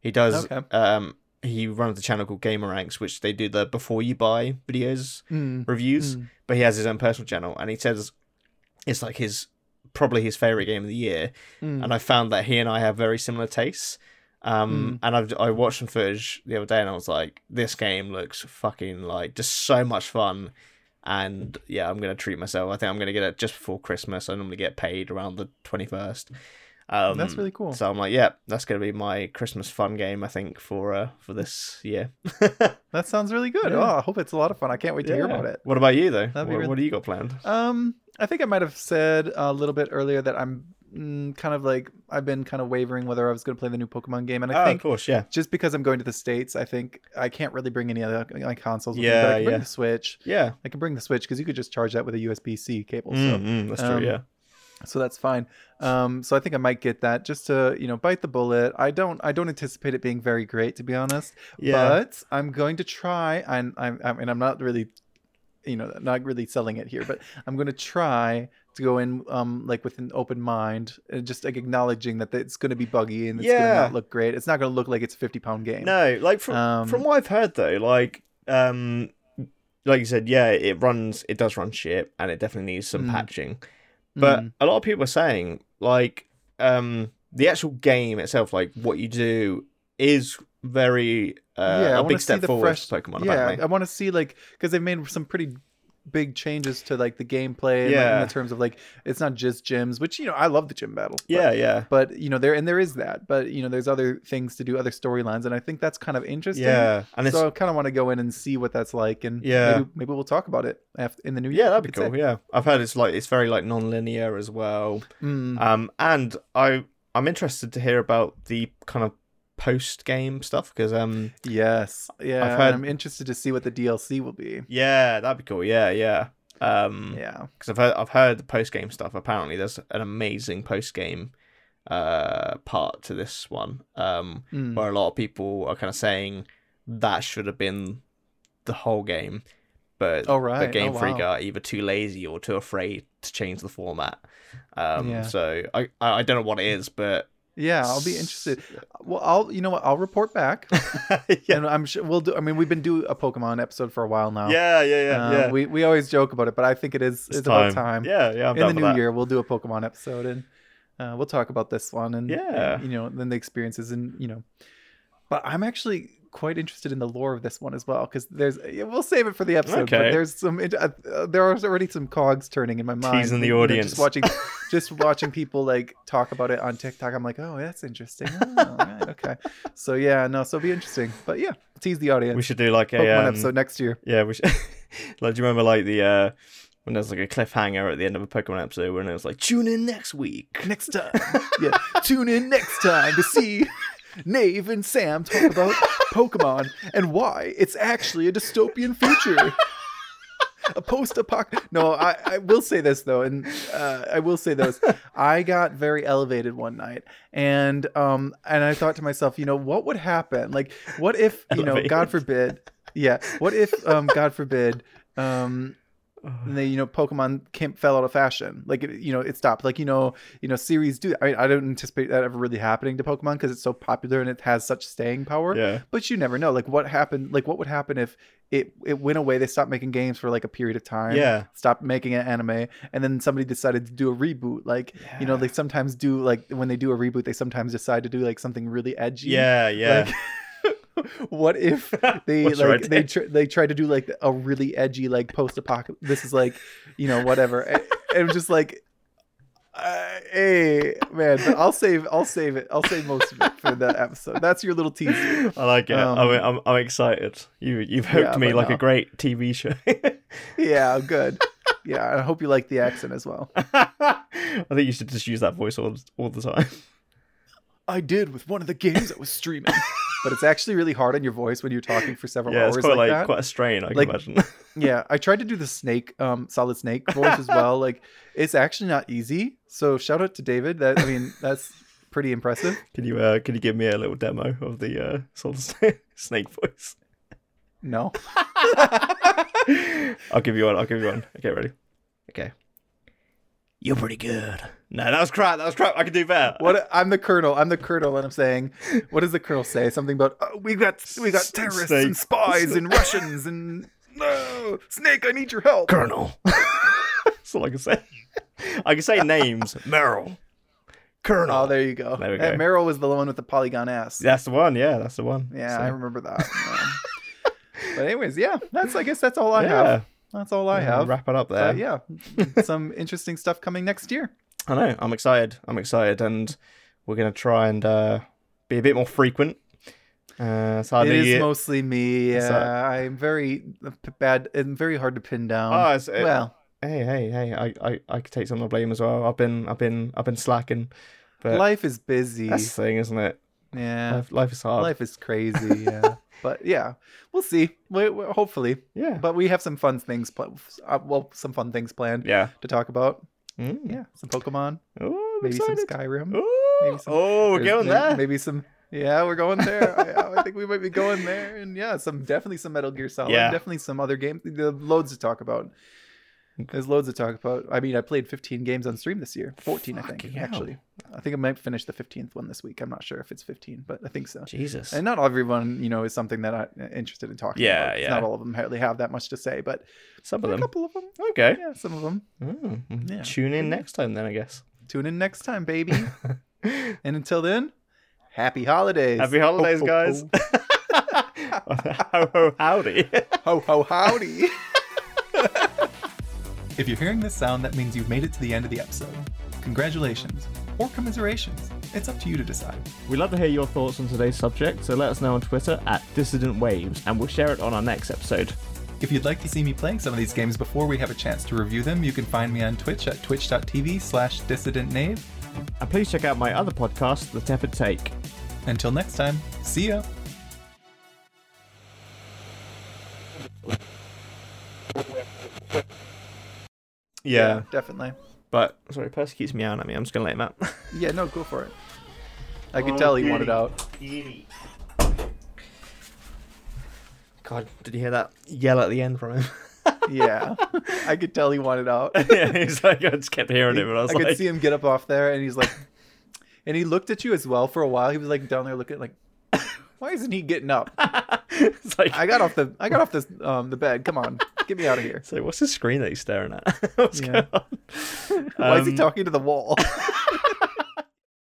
He does Okay. um he runs a channel called Gameranx, which they do the before you buy videos Mm, reviews, mm. but he has his own personal channel, and he says it's like his probably his favorite game of the year. Mm. And I found that he and I have very similar tastes. Um, and I've I watched some footage the other day, and I was like, this game looks fucking like just so much fun. And yeah, I'm gonna treat myself. I think I'm gonna get it just before Christmas. I normally get paid around the 21st. Um, That's really cool. So I'm like, yeah, that's gonna be my Christmas fun game. I think for uh for this year. That sounds really good. Yeah. Oh, I hope it's a lot of fun. I can't wait to hear about it. What about you though? What, really- what do you got planned? Um, I think I might have said a little bit earlier that I'm mm, kind of like I've been kind of wavering whether I was going to play the new Pokemon game, and I oh, think of course, yeah, just because I'm going to the states, I think I can't really bring any other like consoles. With me, Yeah, but I can bring yeah. the Switch. yeah. I can bring the Switch because you could just charge that with a USB C cable. Mm, So mm, that's um, true. Yeah. so that's fine. Um, so I think I might get that just to you know bite the bullet. I don't I don't anticipate it being very great to be honest. Yeah. But I'm going to try, and I'm I mean I'm not really, you know, not really selling it here, but I'm going to try to go in um like with an open mind and just like acknowledging that it's going to be buggy and it's going to not look great. It's not going to look like it's a 50 pound game. No, like from Um, from what I've heard though, like um like you said, yeah, it runs it does run shit and it definitely needs some Mm. patching. But Mm. a lot of people are saying like um the actual game itself, like what you do is very uh, Yeah, I a wanna big see step the forward fresh- Pokemon yeah, apparently. I want to see like because they've made some pretty big changes to like the gameplay and, like, Yeah. in terms of like it's not just gyms which you know i love the gym battle but- Yeah, yeah. but you know there and there is that but you know there's other things to do other storylines and i think that's kind of interesting Yeah. And it's so i kind of want to go in and see what that's like and Yeah. maybe, maybe we'll talk about it after, in the new year yeah, that'd be cool. Yeah. I've heard it's like it's very like non-linear as well. Mm, Um, and I I'm interested to hear about the kind of post game stuff because um yes yeah I've heard... I'm interested to see what the dlc will be yeah that'd be cool yeah yeah Um, Yeah. because I've heard I've heard the post game stuff. Apparently, there's an amazing post game uh part to this one. Um, Mm. where a lot of people are kind of saying that should have been the whole game, but Oh, right. the Oh, Game Freak wow. are either too lazy or too afraid to change the format. Um, Yeah. so I I don't know what it is, but Yeah, I'll be interested. Well, I'll you know what? I'll report back, yeah, and I'm sure we'll do. I mean, we've been doing a Pokemon episode for a while now. yeah, yeah, yeah, Uh, yeah. We we always joke about it, but I think it is it's, about time. Yeah, yeah. I'm In the new that. year, we'll do a Pokemon episode, and uh, we'll talk about this one, and Yeah. and, you know, then the experiences, and you know. But I'm actually quite interested in the lore of this one as well, because there's we'll save it for the episode. But there's some uh, there are already some cogs turning in my mind. Teasing the audience. just watching, just watching people like talk about it on TikTok. I'm like, oh, that's interesting. Oh, right, okay. So yeah, no, so it'll be interesting. But yeah, tease the audience. We should do like a Pokemon um, episode next year. Yeah, we should. like, do you remember like the uh when there's like a cliffhanger at the end of a Pokemon episode when it was like tune in next week. next time. yeah, tune in next time to see Nave and Sam talk about Pokemon and why it's actually a dystopian future. A post-apoc. No, I, I will say this though, and uh, I will say this. I got very elevated one night, and um, and I thought to myself, you know, what would happen? Like, what if you know, God forbid, yeah, what if um, God forbid, um, and they you know pokemon came fell out of fashion. Like it- you know it stopped. Like you know you know series do i, I don't anticipate that ever really happening to pokemon because it's so popular and it has such staying power. Yeah. but you never know. Like what happened like what would happen if it it went away they stopped making games for like a period of time Yeah. stopped making an anime and then somebody decided to do a reboot. Like you know they sometimes do like when they do a reboot they sometimes decide to do like something really edgy. Yeah, yeah. like, what if they What's your like they tr- they try to do like a really edgy like post apocalypse? This is like you know whatever. and and I'm just like, uh, hey man, but I'll save I'll save it. I'll save most of it for that episode. That's your little teaser. I like it. Um, I'm, I'm I'm excited. You you've hooked Yeah, me like no. a great TV show. Yeah, good. Yeah, I hope you like the accent as well. I think you should just use that voice all all the time. I did with one of the games I was streaming, but it's actually really hard on your voice when you're talking for several Yeah, hours it's quite like, like, that. quite a strain. I can Like- imagine. Yeah, I tried to do the snake, um, solid snake voice as well. Like, it's actually not easy. So shout out to David. That I mean, that's pretty impressive. can you uh can you give me a little demo of the uh Solid Snake- Snake voice? No, I'll give you one. I'll give you one. Okay, ready? Okay. You're pretty good. No, that was crap. That was crap. I can do better. what I'm the colonel. I'm the colonel, and I'm saying, what does the colonel say? Something about oh, we got we got terrorists snake. and spies and Russians and no snake. I need your help. Colonel. That's all I can say. I can say names. Meryl. Colonel. Oh, there you go. There we go. Meryl was the one with the polygon ass. That's the one. Yeah, that's the one. Yeah, So, I remember that. But anyways, yeah, that's I guess that's all I yeah. have. That's all I have. Wrap it up there. But yeah, some interesting stuff coming next year. I know. I'm excited. I'm excited, and we're gonna try and uh, be a bit more frequent. Uh, so It is you- mostly me. Uh, I'm very bad and very hard to pin down. Oh, it's, it- well, hey, hey, hey! I, I, I could take some of the blame as well. I've been, I've been, I've been slacking. But life is busy. that's the thing, isn't it? Yeah, Life, life is hard. life is crazy. Yeah, but yeah, we'll see. We, we, hopefully, Yeah. but we have some fun things. Pl- uh, well, some fun things planned yeah. to talk about. Mm. Yeah, some Pokemon, Oh, I'm maybe some Skyrim. Ooh. maybe some- oh, we're going there. Maybe some. Yeah, we're going there. I, I think we might be going there, and yeah, some definitely some Metal Gear Solid. Yeah. Definitely some other games. Loads to talk about. There's loads to talk about. I mean, I played 15 games on stream this year. 14, I think, hell. actually. I think I might finish the 15th one this week. I'm not sure if it's 15, but I think so. Jesus. And not everyone, you know, is something that I'm interested in talking Yeah, about. It's yeah. Not all of them hardly have that much to say, but Some of them. a couple of them. Okay. Yeah, some of them. Mm. Yeah. Tune in next time then, I guess. Tune in next time, baby. and until then, happy holidays. Happy holidays, Ho, ho, guys. ho. ho ho howdy. Ho ho howdy. if you're hearing this sound, that means you've made it to the end of the episode. Congratulations, or commiserations. It's up to you to decide. We'd love to hear your thoughts on today's subject, so let us know on Twitter at Dissident Waves, and we'll share it on our next episode. If you'd like to see me playing some of these games before we have a chance to review them, you can find me on Twitch at twitch.tv slash dissidentnave. And please check out my other podcast, The Tepid Take. Until next time, see ya! Yeah. definitely. But sorry, Percy keeps meowing at me. I'm just gonna let him out. Yeah, no, go for it. I could Oh, tell he wanted beauty. out. God, did you hear that yell at the end from him? Yeah, I could tell he wanted out. yeah, he's like, I just kept hearing it, but I was I like, could see him get up off there, and he's like, and he looked at you as well for a while. He was like down there looking like, why isn't he getting up? it's like, I got off the I got off this um the bed. Come on, get me out of here. So what's the screen that he's staring at? What's Yeah. going on? Why is he Um, talking to the wall?